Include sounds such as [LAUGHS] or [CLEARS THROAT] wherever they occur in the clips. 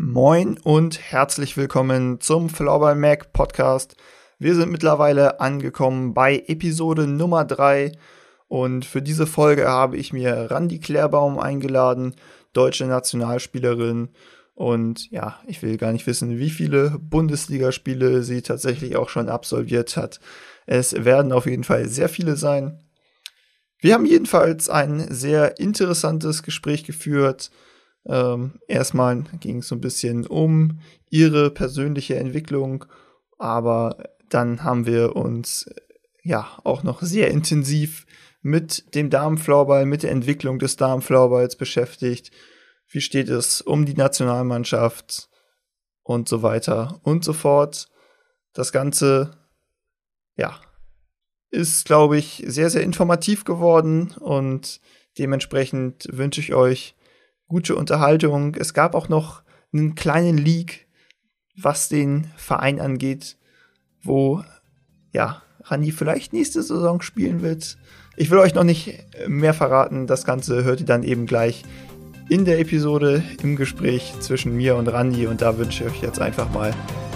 Moin und herzlich willkommen zum Flauber Mac Podcast. Wir sind mittlerweile angekommen bei Episode Nummer 3 und für diese Folge habe ich mir Randy Klärbaum eingeladen, deutsche Nationalspielerin. Und ja, ich will gar nicht wissen, wie viele Bundesligaspiele sie tatsächlich auch schon absolviert hat. Es werden auf jeden Fall sehr viele sein. Wir haben jedenfalls ein sehr interessantes Gespräch geführt ähm, erstmal ging es so ein bisschen um ihre persönliche Entwicklung, aber dann haben wir uns ja auch noch sehr intensiv mit dem Damenfloorball, mit der Entwicklung des Damenfloorballs beschäftigt. Wie steht es um die Nationalmannschaft und so weiter und so fort. Das Ganze, ja, ist, glaube ich, sehr, sehr informativ geworden und dementsprechend wünsche ich euch gute Unterhaltung. Es gab auch noch einen kleinen Leak, was den Verein angeht, wo ja Rani vielleicht nächste Saison spielen wird. Ich will euch noch nicht mehr verraten. Das Ganze hört ihr dann eben gleich in der Episode im Gespräch zwischen mir und Rani und da wünsche ich euch jetzt einfach mal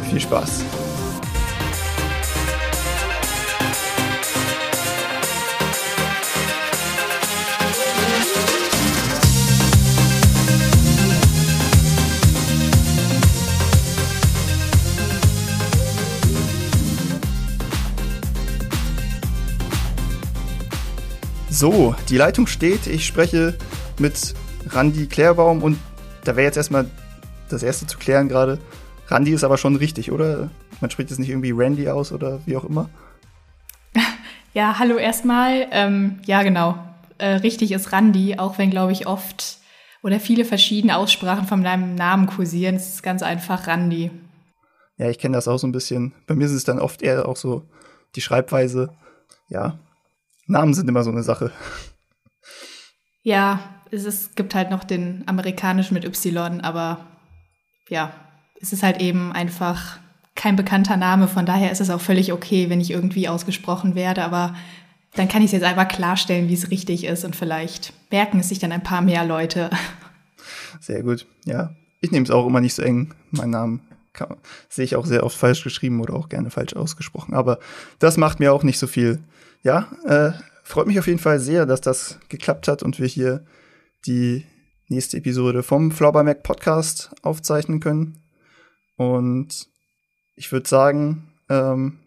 viel Spaß. So, die Leitung steht. Ich spreche mit Randy Klärbaum und da wäre jetzt erstmal das erste zu klären gerade. Randy ist aber schon richtig, oder? Man spricht jetzt nicht irgendwie Randy aus oder wie auch immer. [LAUGHS] Ja, hallo erstmal. Ähm, ja, genau. Äh, richtig ist Randy, auch wenn, glaube ich, oft oder viele verschiedene Aussprachen von deinem Namen kursieren. Es ist ganz einfach Randy. Ja, ich kenne das auch so ein bisschen. Bei mir ist es dann oft eher auch so die Schreibweise. Ja, Namen sind immer so eine Sache. Ja, es, ist, gibt halt noch den amerikanischen mit Y, aber ja, es ist halt eben einfach kein bekannter Name. Von daher ist es auch völlig okay, wenn ich irgendwie ausgesprochen werde. Aber dann kann ich es jetzt einfach klarstellen, wie es richtig ist. Und vielleicht merken es sich dann ein paar mehr Leute. Sehr gut, ja. Ich nehme es auch immer nicht so eng. Mein Namen sehe ich auch sehr oft falsch geschrieben oder auch gerne falsch ausgesprochen. Aber das macht mir auch nicht so viel ja, äh, freut mich auf jeden Fall sehr, dass das geklappt hat und wir hier die nächste Episode vom Flower Mac Podcast aufzeichnen können. Und ich würde sagen, ähm,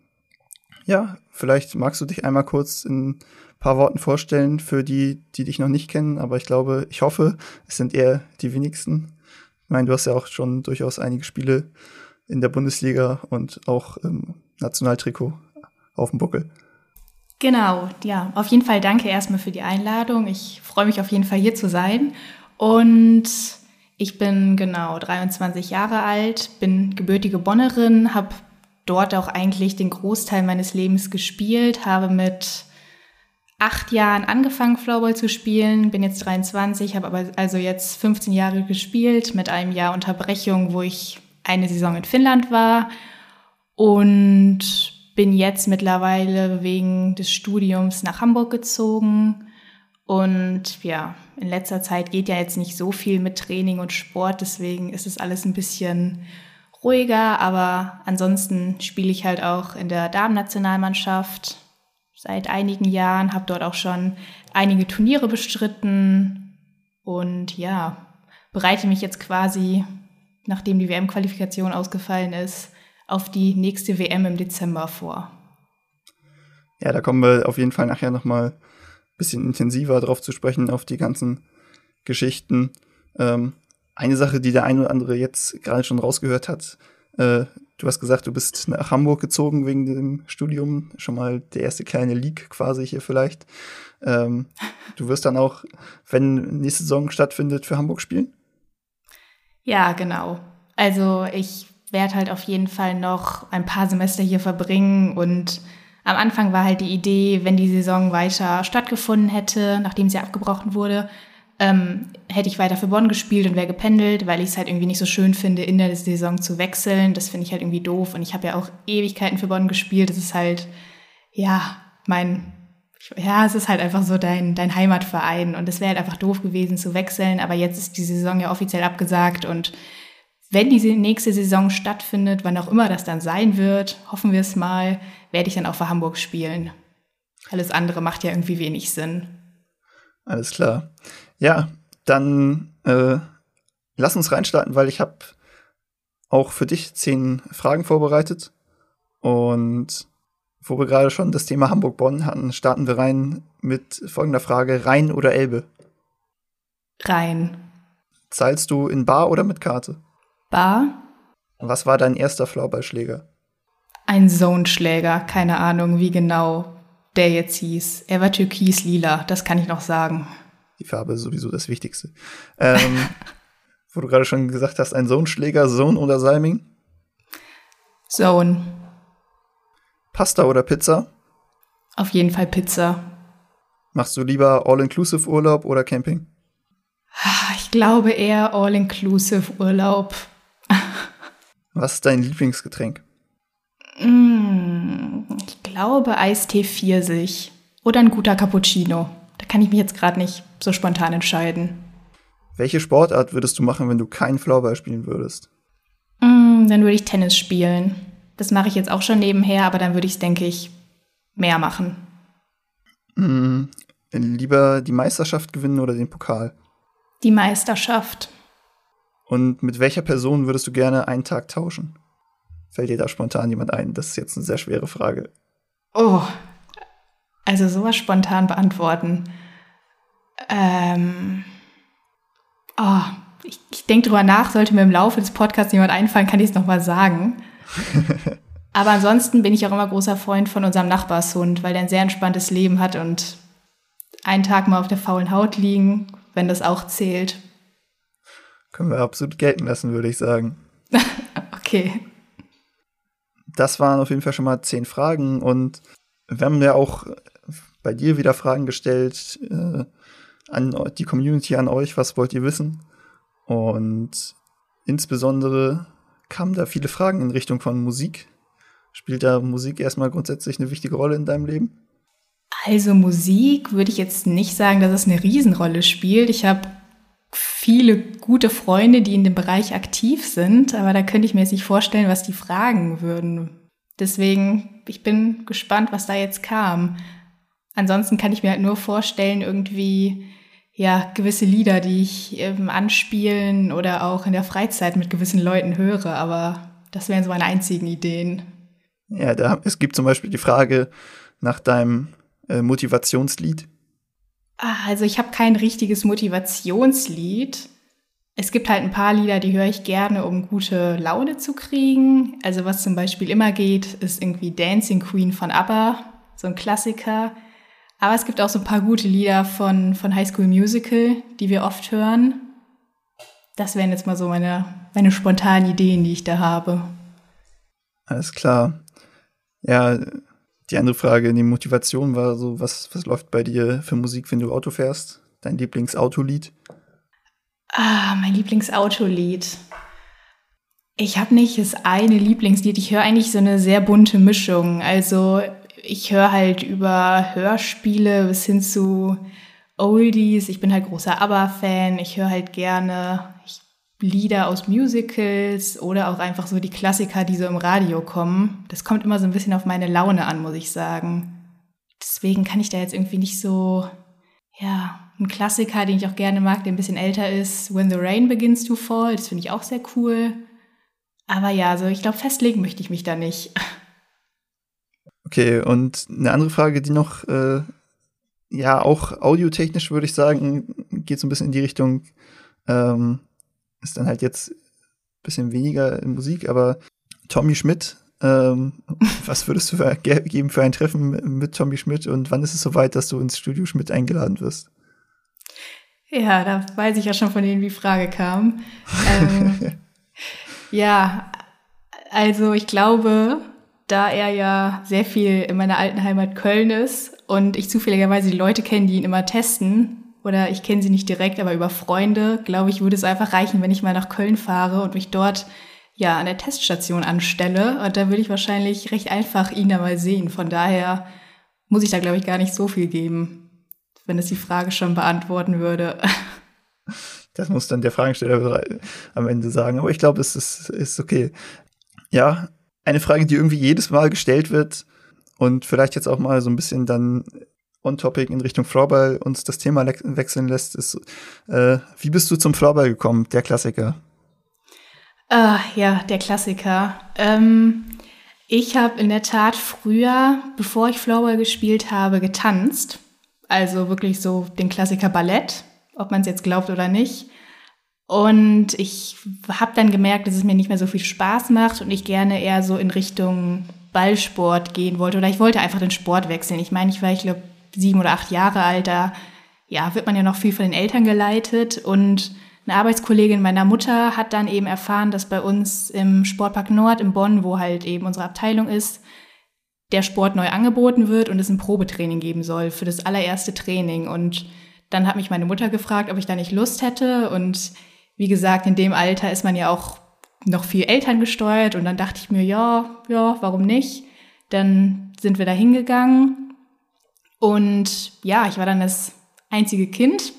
ja, vielleicht magst du dich einmal kurz in ein paar Worten vorstellen für die, die dich noch nicht kennen, aber ich glaube, ich hoffe, es sind eher die wenigsten. Ich meine, du hast ja auch schon durchaus einige Spiele in der Bundesliga und auch im Nationaltrikot auf dem Buckel. Genau, ja, auf jeden Fall danke erstmal für die Einladung. Ich freue mich auf jeden Fall hier zu sein. Und ich bin genau 23 Jahre alt, bin gebürtige Bonnerin, habe dort auch eigentlich den Großteil meines Lebens gespielt, habe mit acht Jahren angefangen, Floorball zu spielen, bin jetzt 23, habe aber also jetzt 15 Jahre gespielt mit einem Jahr Unterbrechung, wo ich eine Saison in Finnland war und bin jetzt mittlerweile wegen des Studiums nach Hamburg gezogen. Und ja, in letzter Zeit geht ja jetzt nicht so viel mit Training und Sport, deswegen ist es alles ein bisschen ruhiger. Aber ansonsten spiele ich halt auch in der Damen-Nationalmannschaft seit einigen Jahren, habe dort auch schon einige Turniere bestritten und ja, bereite mich jetzt quasi, nachdem die WM-Qualifikation ausgefallen ist, auf die nächste WM im Dezember vor. Ja, da kommen wir auf jeden Fall nachher noch mal ein bisschen intensiver drauf zu sprechen, auf die ganzen Geschichten. Ähm, eine Sache, die der ein oder andere jetzt gerade schon rausgehört hat, äh, du hast gesagt, du bist nach Hamburg gezogen wegen dem Studium, schon mal der erste kleine Leak quasi hier vielleicht. Ähm, du wirst dann auch, wenn nächste Saison stattfindet, für Hamburg spielen? Ja, genau. Also ich werde halt auf jeden Fall noch ein paar Semester hier verbringen und am Anfang war halt die Idee, wenn die Saison weiter stattgefunden hätte, nachdem sie abgebrochen wurde, ähm, hätte ich weiter für Bonn gespielt und wäre gependelt, weil ich es halt irgendwie nicht so schön finde, in der Saison zu wechseln. Das finde ich halt irgendwie doof. Und ich habe ja auch Ewigkeiten für Bonn gespielt. Das ist halt, ja, mein, ja, es ist halt einfach so dein, dein Heimatverein. Und es wäre halt einfach doof gewesen zu wechseln. Aber jetzt ist die Saison ja offiziell abgesagt und wenn diese nächste Saison stattfindet, wann auch immer das dann sein wird, hoffen wir es mal, werde ich dann auch für Hamburg spielen. Alles andere macht ja irgendwie wenig Sinn. Alles klar. Ja, dann äh, lass uns reinstarten, weil ich habe auch für dich zehn Fragen vorbereitet. Und wo wir gerade schon das Thema Hamburg-Bonn hatten, starten wir rein mit folgender Frage: Rhein oder Elbe? Rhein. Zahlst du in Bar oder mit Karte? Bar. Was war dein erster Floorballschläger? Ein Zone-Schläger, keine Ahnung, wie genau der jetzt hieß. Er war türkis-lila, das kann ich noch sagen. Die Farbe ist sowieso das Wichtigste. Ähm, [LAUGHS] wo du gerade schon gesagt hast, ein Zone-Schläger, Zone oder Salming? Zone. Pasta oder Pizza? Auf jeden Fall Pizza. Machst du lieber All-Inclusive Urlaub oder Camping? Ah, ich glaube eher All-Inclusive Urlaub. Was ist dein Lieblingsgetränk? Mm, ich glaube Eistee Pfirsich oder ein guter Cappuccino. Da kann ich mich jetzt gerade nicht so spontan entscheiden. Welche Sportart würdest du machen, wenn du keinen Floorball spielen würdest? Mm, dann würde ich Tennis spielen. Das mache ich jetzt auch schon nebenher, aber dann würde ich es, denke ich, mehr machen. Mm, lieber die Meisterschaft gewinnen oder den Pokal? Die Meisterschaft. Und mit welcher Person würdest du gerne einen Tag tauschen? Fällt dir da spontan jemand ein? Das ist jetzt eine sehr schwere Frage. Oh, also sowas spontan beantworten. Ähm. Oh, ich, ich denke drüber nach, sollte mir im Laufe des Podcasts jemand einfallen, kann ich es nochmal sagen. [LAUGHS] Aber ansonsten bin ich auch immer großer Freund von unserem Nachbarshund, weil der ein sehr entspanntes Leben hat und einen Tag mal auf der faulen Haut liegen, wenn das auch zählt. Können wir absolut gelten lassen, würde ich sagen. [LAUGHS] okay. Das waren auf jeden Fall schon mal zehn Fragen und wir haben ja auch bei dir wieder Fragen gestellt äh, an die Community, an euch, was wollt ihr wissen? Und insbesondere kamen da viele Fragen in Richtung von Musik. Spielt da Musik erstmal grundsätzlich eine wichtige Rolle in deinem Leben? Also Musik würde ich jetzt nicht sagen, dass es eine Riesenrolle spielt. Ich habe viele gute Freunde, die in dem Bereich aktiv sind, aber da könnte ich mir jetzt nicht vorstellen, was die fragen würden. Deswegen, ich bin gespannt, was da jetzt kam. Ansonsten kann ich mir halt nur vorstellen, irgendwie, ja, gewisse Lieder, die ich ähm, anspielen oder auch in der Freizeit mit gewissen Leuten höre, aber das wären so meine einzigen Ideen. Ja, da, es gibt zum Beispiel die Frage nach deinem äh, Motivationslied. Ah, also ich habe kein richtiges Motivationslied. Es gibt halt ein paar Lieder, die höre ich gerne, um gute Laune zu kriegen. Also was zum Beispiel immer geht, ist irgendwie Dancing Queen von ABBA, so ein Klassiker. Aber es gibt auch so ein paar gute Lieder von, von High School Musical, die wir oft hören. Das wären jetzt mal so meine, meine spontanen Ideen, die ich da habe. Alles klar. Ja, die andere Frage, die Motivation war so, was, was läuft bei dir für Musik, wenn du Auto fährst? Dein Lieblingsautolied? Ah, mein Lieblingsautolied. Ich habe nicht das eine Lieblingslied. Ich höre eigentlich so eine sehr bunte Mischung. Also ich höre halt über Hörspiele bis hin zu Oldies. Ich bin halt großer ABBA-Fan. Ich höre halt gerne Lieder aus Musicals oder auch einfach so die Klassiker, die so im Radio kommen. Das kommt immer so ein bisschen auf meine Laune an, muss ich sagen. Deswegen kann ich da jetzt irgendwie nicht so, ja, ein Klassiker, den ich auch gerne mag, der ein bisschen älter ist, When the Rain Begins to Fall. Das finde ich auch sehr cool. Aber ja, also ich glaube, festlegen möchte ich mich da nicht. Okay, und eine andere Frage, die noch, äh, ja, auch audiotechnisch würde ich sagen, geht so ein bisschen in die Richtung, ähm, ist dann halt jetzt ein bisschen weniger in Musik, aber Tommy Schmidt, ähm, [LAUGHS] was würdest du für, geben für ein Treffen mit Tommy Schmidt und wann ist es soweit, dass du ins Studio Schmidt eingeladen wirst? Ja, da weiß ich ja schon, von denen die Frage kam. ähm, [LAUGHS] ja, also ich glaube, da er ja sehr viel in meiner alten Heimat Köln ist und ich zufälligerweise die Leute kenne, die ihn immer testen, oder ich kenne sie nicht direkt, aber über Freunde, glaube ich, würde es einfach reichen, wenn ich mal nach Köln fahre und mich dort ja an der Teststation anstelle. Und da würde ich wahrscheinlich recht einfach ihn da mal sehen. Von daher muss ich da, glaube ich, gar nicht so viel geben, wenn es die Frage schon beantworten würde. [LAUGHS] Das muss dann der Fragensteller am Ende sagen. Aber ich glaube, es ist, ist okay. Ja, eine Frage, die irgendwie jedes Mal gestellt wird und vielleicht jetzt auch mal so ein bisschen dann on topic in Richtung Floorball uns das Thema wechseln lässt, ist, äh, wie bist du zum Floorball gekommen, der Klassiker? Ah, ja, der Klassiker. Ähm, ich habe in der Tat früher, bevor ich Floorball gespielt habe, getanzt. Also wirklich so den Klassiker Ballett, ob man es jetzt glaubt oder nicht. Und ich habe dann gemerkt, dass es mir nicht mehr so viel Spaß macht und ich gerne eher so in Richtung Ballsport gehen wollte. Oder ich wollte einfach den Sport wechseln. Ich meine, ich war, ich glaube, sieben oder acht Jahre alt. Da ja, wird man ja noch viel von den Eltern geleitet. Und eine Arbeitskollegin meiner Mutter hat dann eben erfahren, dass bei uns im Sportpark Nord in Bonn, wo halt eben unsere Abteilung ist, der Sport neu angeboten wird und es ein Probetraining geben soll für das allererste Training. Und dann hat mich meine Mutter gefragt, ob ich da nicht Lust hätte. Und wie gesagt, in dem Alter ist man ja auch noch viel Eltern gesteuert. Und dann dachte ich mir, ja, ja, warum nicht? Dann sind wir da hingegangen. Und ja, ich war dann das einzige Kind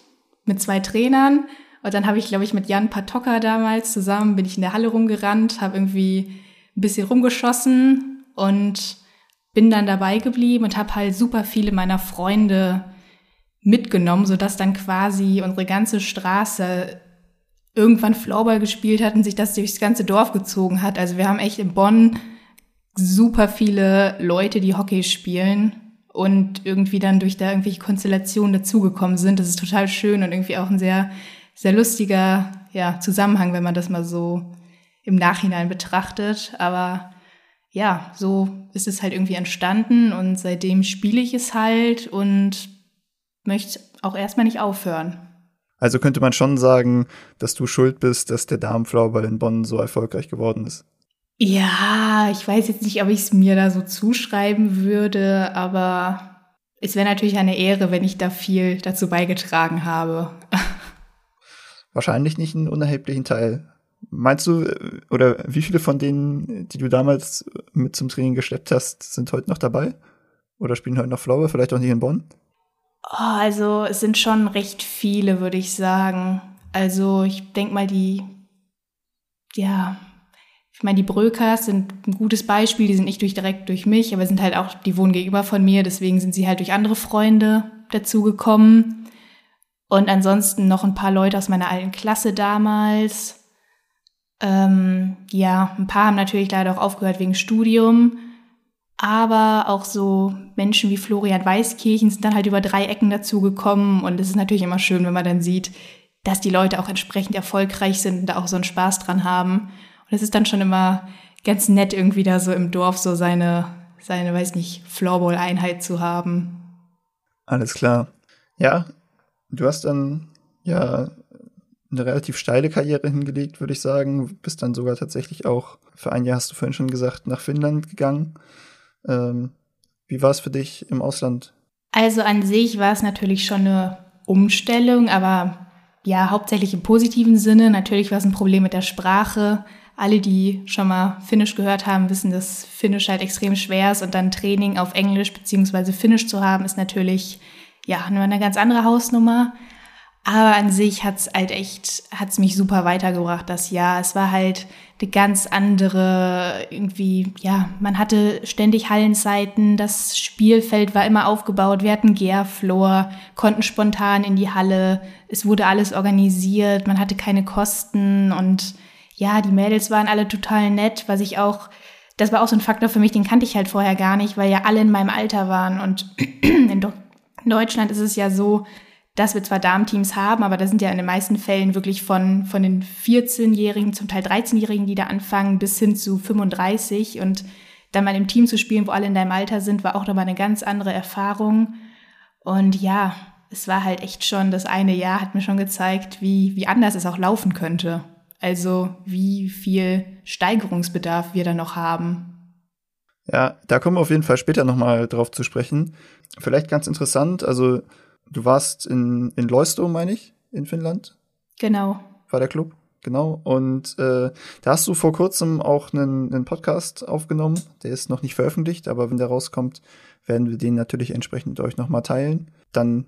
mit zwei Trainern. Und dann habe ich, glaube ich, mit Jan Patoka damals zusammen, bin ich in der Halle rumgerannt, habe irgendwie ein bisschen rumgeschossen und bin dann dabei geblieben und habe halt super viele meiner Freunde mitgenommen, sodass dann quasi unsere ganze Straße irgendwann Floorball gespielt hat und sich das durchs ganze Dorf gezogen hat. Also wir haben echt in Bonn super viele Leute, die Hockey spielen und irgendwie dann durch da irgendwelche Konstellationen dazugekommen sind. Das ist total schön und irgendwie auch ein sehr, sehr lustiger ja, Zusammenhang, wenn man das mal so im Nachhinein betrachtet. Aber ja, so ist es halt irgendwie entstanden und seitdem spiele ich es halt und möchte auch erstmal nicht aufhören. Also könnte man schon sagen, dass du schuld bist, dass der Damenfloorball in Bonn so erfolgreich geworden ist. Ja, ich weiß jetzt nicht, ob ich es mir da so zuschreiben würde, aber es wäre natürlich eine Ehre, wenn ich da viel dazu beigetragen habe. Wahrscheinlich nicht einen unerheblichen Teil. Meinst du, oder wie viele von denen, die du damals mit zum Training geschleppt hast, sind heute noch dabei? Oder spielen heute noch Flower, vielleicht auch nicht in Bonn? Oh, also es sind schon recht viele, würde ich sagen. Also ich denke mal, die, ja, ich meine, die Brökers sind ein gutes Beispiel, die sind nicht durch, direkt durch mich, aber sind halt auch, die wohnen gegenüber von mir, deswegen sind sie halt durch andere Freunde dazugekommen. Und ansonsten noch ein paar Leute aus meiner alten Klasse damals. Ähm, ja, ein paar haben natürlich leider auch aufgehört wegen Studium. Aber auch so Menschen wie Florian Weißkirchen sind dann halt über drei Ecken dazugekommen. Und es ist natürlich immer schön, wenn man dann sieht, dass die Leute auch entsprechend erfolgreich sind und da auch so einen Spaß dran haben. Und es ist dann schon immer ganz nett, irgendwie da so im Dorf so seine, seine, weiß nicht, Floorball-Einheit zu haben. Alles klar. Ja, du hast dann ja eine relativ steile Karriere hingelegt, würde ich sagen. Bist dann sogar tatsächlich auch, für ein Jahr hast du vorhin schon gesagt, nach Finnland gegangen. Ähm, wie war es für dich im Ausland? Also an sich war es natürlich schon eine Umstellung, aber ja, hauptsächlich im positiven Sinne. Natürlich war es ein Problem mit der Sprache. Alle, die schon mal Finnisch gehört haben, wissen, dass Finnisch halt extrem schwer ist und dann Training auf Englisch beziehungsweise Finnisch zu haben, ist natürlich ja nur eine ganz andere Hausnummer. Aber an sich hat's halt echt, hat's mich super weitergebracht das Jahr. Es war halt eine ganz andere, irgendwie, ja, man hatte ständig Hallenzeiten, das Spielfeld war immer aufgebaut, wir hatten Gärflor, konnten spontan in die Halle, es wurde alles organisiert, man hatte keine Kosten und ja, die Mädels waren alle total nett, was ich auch, das war auch so ein Faktor für mich, den kannte ich halt vorher gar nicht, weil ja alle in meinem Alter waren und [CLEARS THROAT] in Deutschland ist es ja so, dass wir zwar Damenteams haben, aber da sind ja in den meisten Fällen wirklich von, von den 14-Jährigen, zum Teil 13-Jährigen, die da anfangen, bis hin zu 35. Und dann mal im Team zu spielen, wo alle in deinem Alter sind, war auch nochmal eine ganz andere Erfahrung. Und ja, es war halt echt schon, das eine Jahr hat mir schon gezeigt, wie, wie anders es auch laufen könnte. Also wie viel Steigerungsbedarf wir da noch haben. Ja, da kommen wir auf jeden Fall später nochmal drauf zu sprechen. Vielleicht ganz interessant, also Du warst in, in Loisto, meine ich, in Finnland. Genau. War der Club, genau. Und äh, da hast du vor kurzem auch einen, einen Podcast aufgenommen. Der ist noch nicht veröffentlicht, aber wenn der rauskommt, werden wir den natürlich entsprechend euch nochmal teilen. Dann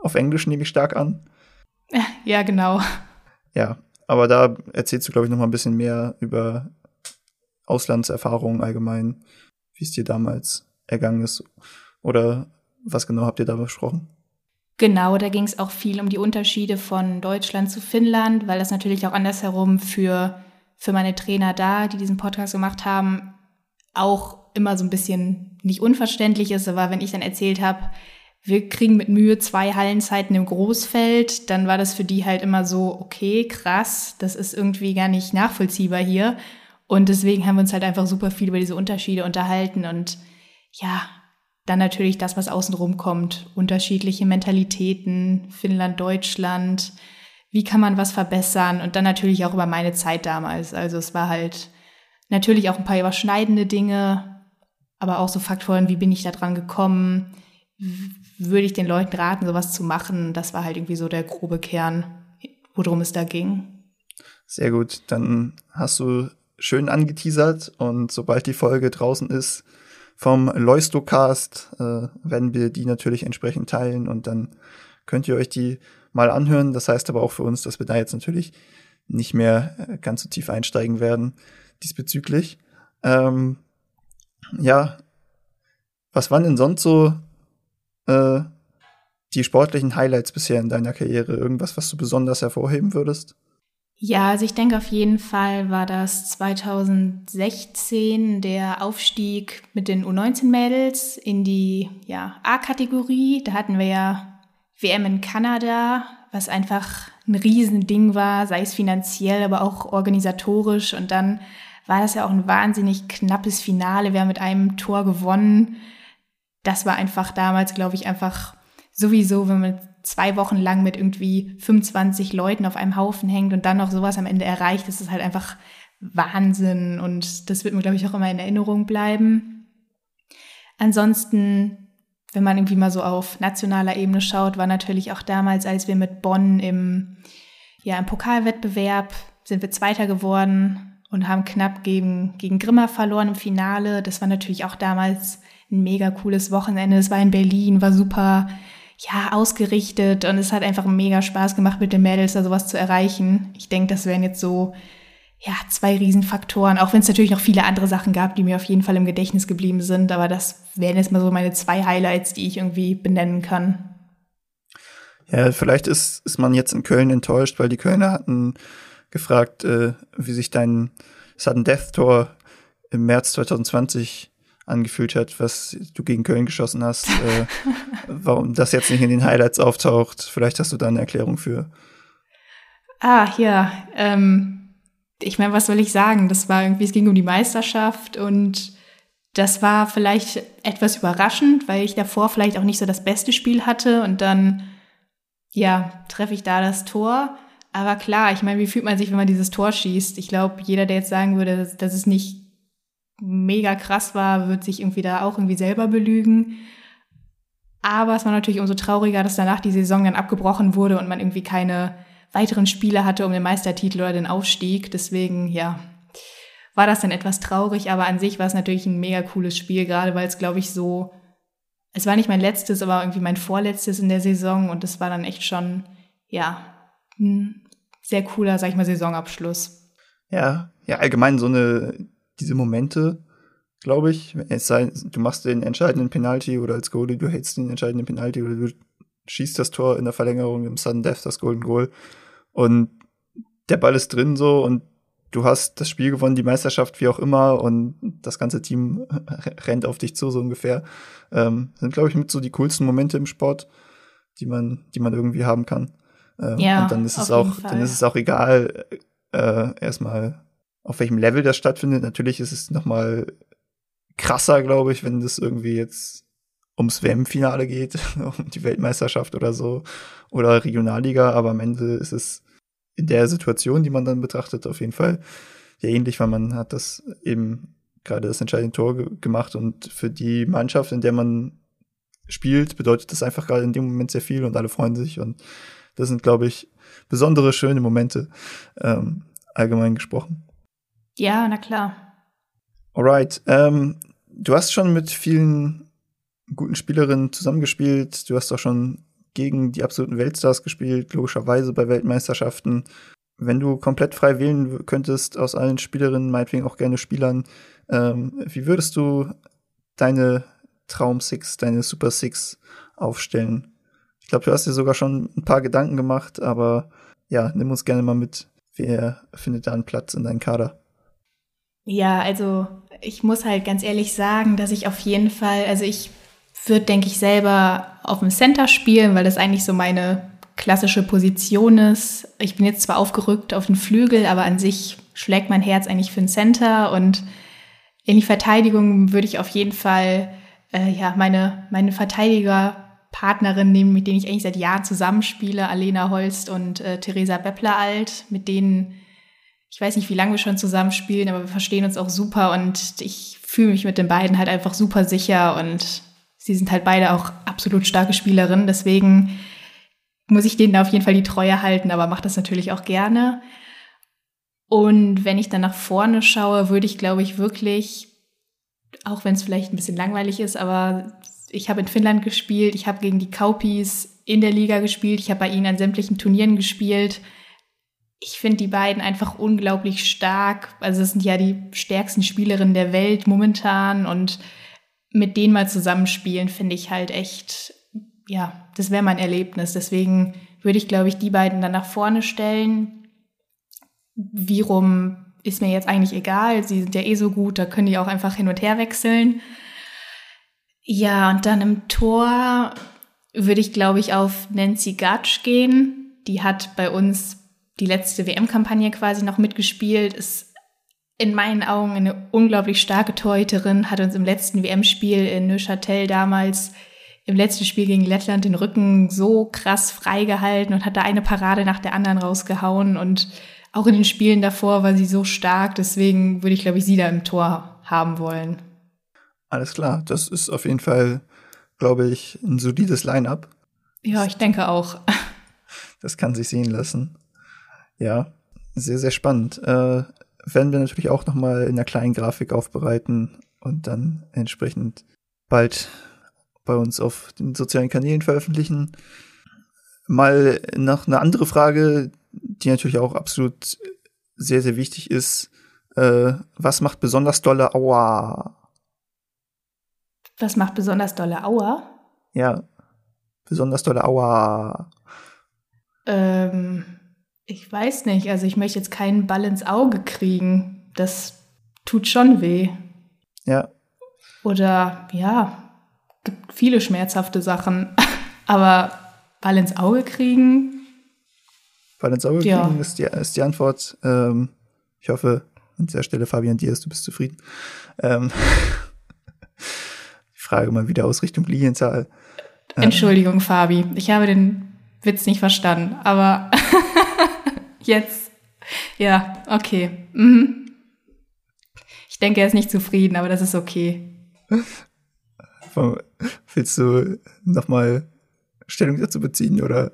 auf Englisch nehme ich stark an. [LAUGHS] Ja, genau. ja, aber da erzählst du, glaube ich, noch mal ein bisschen mehr über Auslandserfahrungen allgemein, wie es dir damals ergangen ist. Oder was genau habt ihr da besprochen? Genau, da ging es auch viel um die Unterschiede von Deutschland zu Finnland, weil das natürlich auch andersherum für, für meine Trainer da, die diesen Podcast gemacht haben, auch immer so ein bisschen nicht unverständlich ist. Aber wenn ich dann erzählt habe, wir kriegen mit Mühe zwei Hallenzeiten im Großfeld, dann war das für die halt immer so, okay, krass, das ist irgendwie gar nicht nachvollziehbar hier. Und deswegen haben wir uns halt einfach super viel über diese Unterschiede unterhalten und ja, dann natürlich das, was außenrum kommt. Unterschiedliche Mentalitäten, Finnland, Deutschland. Wie kann man was verbessern? Und dann natürlich auch über meine Zeit damals. Also es war halt natürlich auch ein paar überschneidende Dinge, aber auch so Faktoren, wie bin ich da dran gekommen? Würde ich den Leuten raten, sowas zu machen. Das war halt irgendwie so der grobe Kern, worum es da ging. Sehr gut. Dann hast du schön angeteasert und sobald die Folge draußen ist vom Leustocast, äh, werden wir die natürlich entsprechend teilen und dann könnt ihr euch die mal anhören. Das heißt aber auch für uns, dass wir da jetzt natürlich nicht mehr äh, ganz so tief einsteigen werden diesbezüglich. Ähm, ja, was waren denn sonst so äh, die sportlichen Highlights bisher in deiner Karriere? Irgendwas, was du besonders hervorheben würdest? Ja, also ich denke auf jeden Fall war das 2016 der Aufstieg mit den U19-Mädels in die ja, A-Kategorie. Da hatten wir ja WM in Kanada, was einfach ein Riesending war, sei es finanziell, aber auch organisatorisch. Und dann war das ja auch ein wahnsinnig knappes Finale. Wir haben mit einem Tor gewonnen das war einfach damals, glaube ich, einfach sowieso, wenn man zwei Wochen lang mit irgendwie 25 Leuten auf einem Haufen hängt und dann noch sowas am Ende erreicht, das ist halt einfach Wahnsinn und das wird mir, glaube ich, auch immer in Erinnerung bleiben. Ansonsten, wenn man irgendwie mal so auf nationaler Ebene schaut, war natürlich auch damals, als wir mit Bonn im, ja, im Pokalwettbewerb sind wir Zweiter geworden und haben knapp gegen, gegen Grimma verloren im Finale. Das war natürlich auch damals ein mega cooles Wochenende. Es war in Berlin, war super, ja, ausgerichtet und es hat einfach mega Spaß gemacht, mit den Mädels da sowas zu erreichen. Ich denke, das wären jetzt so, ja, zwei Riesenfaktoren, auch wenn es natürlich noch viele andere Sachen gab, die mir auf jeden Fall im Gedächtnis geblieben sind, aber das wären jetzt mal so meine zwei Highlights, die ich irgendwie benennen kann. Ja, vielleicht ist, ist man jetzt in Köln enttäuscht, weil die Kölner hatten gefragt, äh, wie sich dein Sudden Death Tor im März 2020 angefühlt hat, was du gegen Köln geschossen hast, äh, [LAUGHS] warum das jetzt nicht in den Highlights auftaucht. Vielleicht hast du da eine Erklärung für. Ah, ja. Ähm, ich meine, was soll ich sagen? Das war irgendwie, es ging um die Meisterschaft und das war vielleicht etwas überraschend, weil ich davor vielleicht auch nicht so das beste Spiel hatte und dann, ja, treffe ich da das Tor. Aber klar, ich meine, wie fühlt man sich, wenn man dieses Tor schießt? Ich glaube, jeder, der jetzt sagen würde, dass es nicht mega krass war, wird sich irgendwie da auch irgendwie selber belügen. Aber es war natürlich umso trauriger, dass danach die Saison dann abgebrochen wurde und man irgendwie keine weiteren Spiele hatte um den Meistertitel oder den Aufstieg. Deswegen, ja, war das dann etwas traurig. Aber an sich war es natürlich ein mega cooles Spiel, gerade weil es, glaube ich, so, es war nicht mein letztes, aber irgendwie mein vorletztes in der Saison und es war dann echt schon, ja, ein sehr cooler, sag ich mal, Saisonabschluss. Ja, ja, allgemein so eine diese Momente, glaube ich. Es sei, du machst den entscheidenden Penalty oder als Goalie, du hältst den entscheidenden Penalty oder du schießt das Tor in der Verlängerung im Sudden Death, das Golden Goal. Und der Ball ist drin so und du hast das Spiel gewonnen, die Meisterschaft, wie auch immer, und das ganze Team [LAUGHS] rennt auf dich zu, so ungefähr. Ähm, sind, glaube ich, mit so die coolsten Momente im Sport, die man, die man irgendwie haben kann. Ähm, ja, und dann ist es auch, dann ist es auch egal, äh, erstmal, auf welchem Level das stattfindet. Natürlich ist es noch mal krasser, glaube ich, wenn das irgendwie jetzt ums WM-Finale geht, [LAUGHS] um die Weltmeisterschaft oder so oder Regionalliga, aber am Ende ist es in der Situation, die man dann betrachtet, auf jeden Fall ja ähnlich, weil man hat das eben gerade das entscheidende Tor ge gemacht und für die Mannschaft, in der man spielt, bedeutet das einfach gerade in dem Moment sehr viel und alle freuen sich und das sind, glaube ich, besondere schöne Momente, ähm, allgemein gesprochen. Ja, na klar. Alright. Ähm, du hast schon mit vielen guten Spielerinnen zusammengespielt. Du hast auch schon gegen die absoluten Weltstars gespielt, logischerweise bei Weltmeisterschaften. wenn du komplett frei wählen könntest aus allen Spielerinnen, meinetwegen auch gerne Spielern, ähm, wie würdest du deine Traum Six, deine Super Six aufstellen? Ich glaube, du hast dir sogar schon ein paar Gedanken gemacht, aber ja, nimm uns gerne mal mit. Wer findet da einen Platz in deinem Kader? Ja, also ich muss halt ganz ehrlich sagen, dass ich auf jeden Fall, also ich würde, denke ich, selber auf dem Center spielen, weil das eigentlich so meine klassische Position ist. Ich bin jetzt zwar aufgerückt auf den Flügel, aber an sich schlägt mein Herz eigentlich für den Center und in die Verteidigung würde ich auf jeden Fall äh, ja meine meine Verteidigerpartnerin nehmen, mit denen ich eigentlich seit Jahren zusammenspiele, Alena Holst und äh, Theresa Beppler-Alt, mit denen ich weiß nicht, wie lange wir schon zusammenspielen, aber wir verstehen uns auch super und ich fühle mich mit den beiden halt einfach super sicher und sie sind halt beide auch absolut starke Spielerinnen. Deswegen muss ich denen da auf jeden Fall die Treue halten, aber mache das natürlich auch gerne. Und wenn ich dann nach vorne schaue, würde ich, glaube ich, wirklich, auch wenn es vielleicht ein bisschen langweilig ist, aber ich habe in Finnland gespielt, ich habe gegen die Kaupis in der Liga gespielt, ich habe bei ihnen an sämtlichen Turnieren gespielt. Ich finde die beiden einfach unglaublich stark. Also es sind ja die stärksten Spielerinnen der Welt momentan und mit denen mal zusammenspielen, finde ich halt echt, ja, das wäre mein Erlebnis. Deswegen würde ich, glaube ich, die beiden dann nach vorne stellen. Wie rum ist mir jetzt eigentlich egal. Sie sind ja eh so gut, da können die auch einfach hin und her wechseln. Ja, und dann im Tor würde ich, glaube ich, auf Nancy Gatsch gehen. Die hat bei uns die letzte WM-Kampagne quasi noch mitgespielt, ist in meinen Augen eine unglaublich starke Torhüterin, hat uns im letzten WM-Spiel in Neuchâtel damals im letzten Spiel gegen Lettland den Rücken so krass freigehalten und hat da eine Parade nach der anderen rausgehauen und auch in den Spielen davor war sie so stark, deswegen würde ich, glaube ich, sie da im Tor haben wollen. Alles klar, das ist auf jeden Fall, glaube ich, ein solides Line-up. Ja, ich denke auch. Das kann sich sehen lassen. Ja, sehr, sehr spannend. Äh, werden wir natürlich auch noch mal in einer kleinen Grafik aufbereiten und dann entsprechend bald bei uns auf den sozialen Kanälen veröffentlichen. Mal noch eine andere Frage, die natürlich auch absolut sehr, sehr wichtig ist. Äh, was macht besonders dolle Aua? Was macht besonders dolle Aua? Ja, besonders dolle Aua. Ähm, ich weiß nicht, also ich möchte jetzt keinen Ball ins Auge kriegen. Das tut schon weh. Ja. Oder ja, gibt viele schmerzhafte Sachen. [LAUGHS] Aber Ball ins Auge kriegen. Ball ins Auge ja. kriegen ist die, ist die Antwort. Ähm, ich hoffe, an dieser Stelle, Fabian Diaz, du bist zufrieden. Ähm, [LAUGHS] die Frage mal wieder aus Richtung Linienzahl. Entschuldigung, Fabi, ich habe den Witz nicht verstanden, aber [LAUGHS] Jetzt. Ja, okay. Mhm. Ich denke, er ist nicht zufrieden, aber das ist okay. [LAUGHS] Willst du nochmal Stellung dazu beziehen oder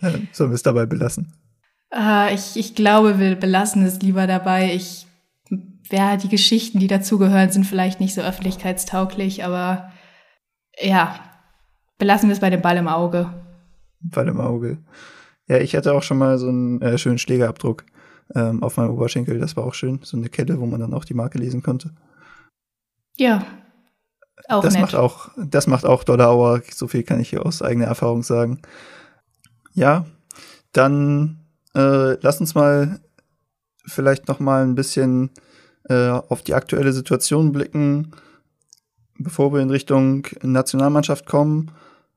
äh, sollen wir es dabei belassen? Äh, ich, ich glaube, wir belassen es lieber dabei. Ich, ja, die Geschichten, die dazugehören, sind vielleicht nicht so öffentlichkeitstauglich, aber ja, belassen wir es bei dem Ball im Auge. Ball im Auge. Ja, ich hatte auch schon mal so einen äh, schönen Schlägerabdruck ähm, auf meinem Oberschenkel. Das war auch schön. So eine Kette, wo man dann auch die Marke lesen konnte. Ja. Auch das nett. macht auch, das macht auch Dollarauer. So viel kann ich hier aus eigener Erfahrung sagen. Ja, dann äh, lass uns mal vielleicht noch mal ein bisschen äh, auf die aktuelle Situation blicken, bevor wir in Richtung Nationalmannschaft kommen.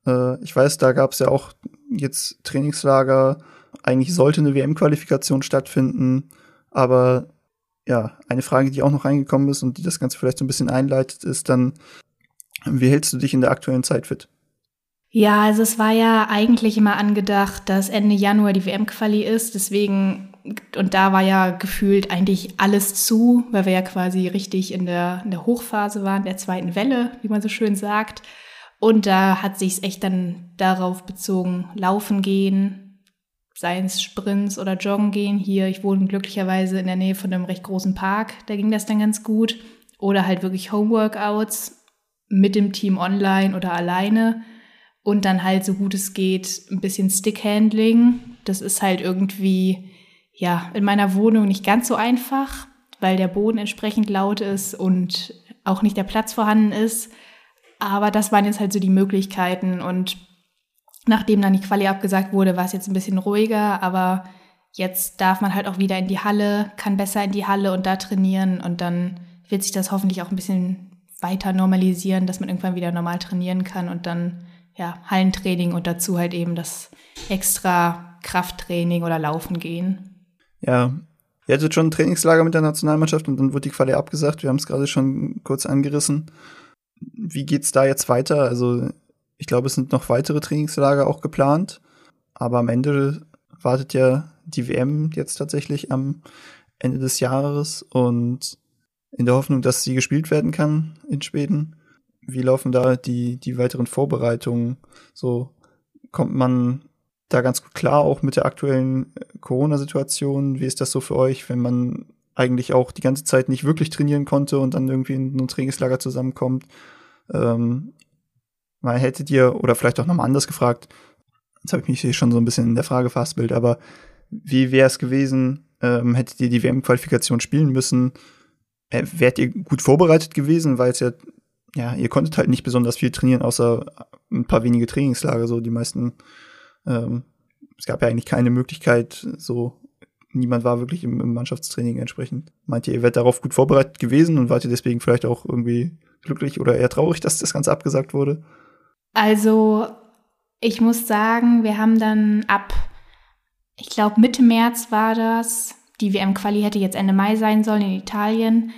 Äh, ich weiß, da gab es ja auch jetzt Trainingslager. Eigentlich sollte eine WM-Qualifikation stattfinden, aber ja, eine Frage, die auch noch reingekommen ist und die das Ganze vielleicht so ein bisschen einleitet, ist dann, wie hältst du dich in der aktuellen Zeit fit? Ja, also es war ja eigentlich immer angedacht, dass Ende Januar die WM-Quali ist, deswegen, und da war ja gefühlt eigentlich alles zu, weil wir ja quasi richtig in der, in der Hochphase waren, der zweiten Welle, wie man so schön sagt. Und da hat sich es echt dann darauf bezogen, laufen gehen, seien es Sprints oder Joggen gehen. Hier, ich wohne glücklicherweise in der Nähe von einem recht großen Park, da ging das dann ganz gut. Oder halt wirklich Homeworkouts mit dem Team online oder alleine. Und dann halt so gut es geht ein bisschen Stickhandling. Das ist halt irgendwie ja, in meiner Wohnung nicht ganz so einfach, weil der Boden entsprechend laut ist und auch nicht der Platz vorhanden ist. Aber das waren jetzt halt so die Möglichkeiten und nachdem dann die Quali abgesagt wurde, war es jetzt ein bisschen ruhiger, aber jetzt darf man halt auch wieder in die Halle, kann besser in die Halle und da trainieren und dann wird sich das hoffentlich auch ein bisschen weiter normalisieren, dass man irgendwann wieder normal trainieren kann und dann ja, Hallentraining und dazu halt eben das extra Krafttraining oder Laufen gehen. Ja, ihr hattet schon ein Trainingslager mit der Nationalmannschaft und dann wurde die Quali abgesagt. Wir haben es gerade schon kurz angerissen. Wie geht's da jetzt weiter? Also, ich glaube, es sind noch weitere Trainingslager auch geplant, aber am Ende wartet ja die WM jetzt tatsächlich am Ende des Jahres und in der Hoffnung, dass sie gespielt werden kann in Schweden. Wie laufen da die, die weiteren Vorbereitungen? So kommt man da ganz gut klar, auch mit der aktuellen Corona-Situation. Wie ist das so für euch, wenn man eigentlich auch die ganze Zeit nicht wirklich trainieren konnte und dann irgendwie in ein Trainingslager zusammenkommt? Ähm, mal hättet ihr, oder vielleicht auch nochmal anders gefragt, jetzt habe ich mich hier schon so ein bisschen in der Frage fastbild, aber wie wäre es gewesen, ähm, hättet ihr die WM-Qualifikation spielen müssen? Äh, wärt ihr gut vorbereitet gewesen, weil es ja, ja, ihr konntet halt nicht besonders viel trainieren, außer ein paar wenige Trainingslager. So die meisten, ähm, es gab ja eigentlich keine Möglichkeit, so niemand war wirklich im, im Mannschaftstraining entsprechend. Meint ihr, ihr wärt darauf gut vorbereitet gewesen und wart ihr deswegen vielleicht auch irgendwie glücklich oder eher traurig, dass das Ganze abgesagt wurde? Also, ich muss sagen, wir haben dann ab, ich glaube Mitte März war das, die WM-Quali hätte jetzt Ende Mai sein sollen in Italien,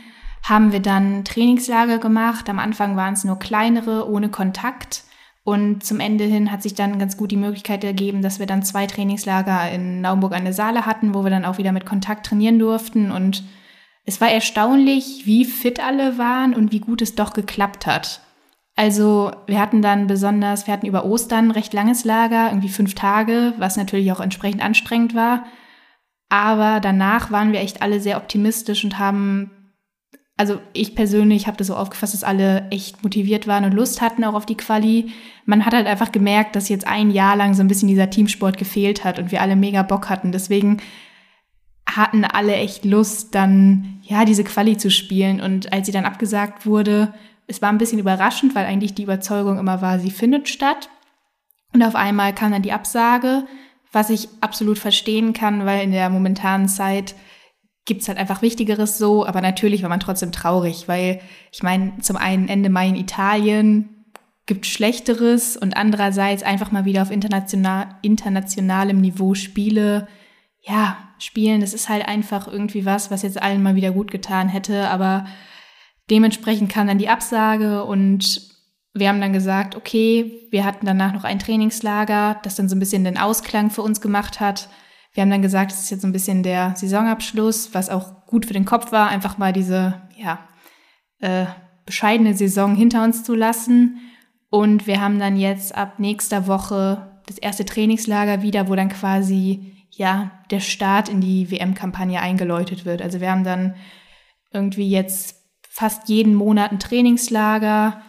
haben wir dann Trainingslager gemacht. Am Anfang waren es nur kleinere, ohne Kontakt. Und zum Ende hin hat sich dann ganz gut die Möglichkeit ergeben, dass wir dann zwei Trainingslager in Naumburg an der Saale hatten, wo wir dann auch wieder mit Kontakt trainieren durften. Und es war erstaunlich, wie fit alle waren und wie gut es doch geklappt hat. Also wir hatten dann besonders, wir hatten über Ostern ein recht langes Lager, irgendwie fünf Tage, was natürlich auch entsprechend anstrengend war. Aber danach waren wir echt alle sehr optimistisch und haben, also ich persönlich habe das so aufgefasst, dass alle echt motiviert waren und Lust hatten auch auf die Quali. Man hat halt einfach gemerkt, dass jetzt ein Jahr lang so ein bisschen dieser Teamsport gefehlt hat und wir alle mega Bock hatten. Deswegen hatten alle echt Lust, dann ja diese Quali zu spielen. Und als sie dann abgesagt wurde, es war ein bisschen überraschend, weil eigentlich die Überzeugung immer war, sie findet statt. Und auf einmal kam dann die Absage was ich absolut verstehen kann, weil in der momentanen Zeit gibt's halt einfach Wichtigeres so, aber natürlich war man trotzdem traurig, weil ich meine, zum einen Ende Mai in Italien gibt Schlechteres und andererseits einfach mal wieder auf international, internationalem Niveau Spiele, ja, spielen, das ist halt einfach irgendwie was, was jetzt allen mal wieder gut getan hätte, aber dementsprechend kam dann die Absage und wir haben dann gesagt, okay, wir hatten danach noch ein Trainingslager, das dann so ein bisschen den Ausklang für uns gemacht hat. Wir haben dann gesagt, es ist jetzt so ein bisschen der Saisonabschluss, was auch gut für den Kopf war, einfach mal diese, ja, äh, bescheidene Saison hinter uns zu lassen. Und wir haben dann jetzt ab nächster Woche das erste Trainingslager wieder, wo dann quasi, ja, der Start in die WM-Kampagne eingeläutet wird. Also wir haben dann irgendwie jetzt fast jeden Monat ein Trainingslager,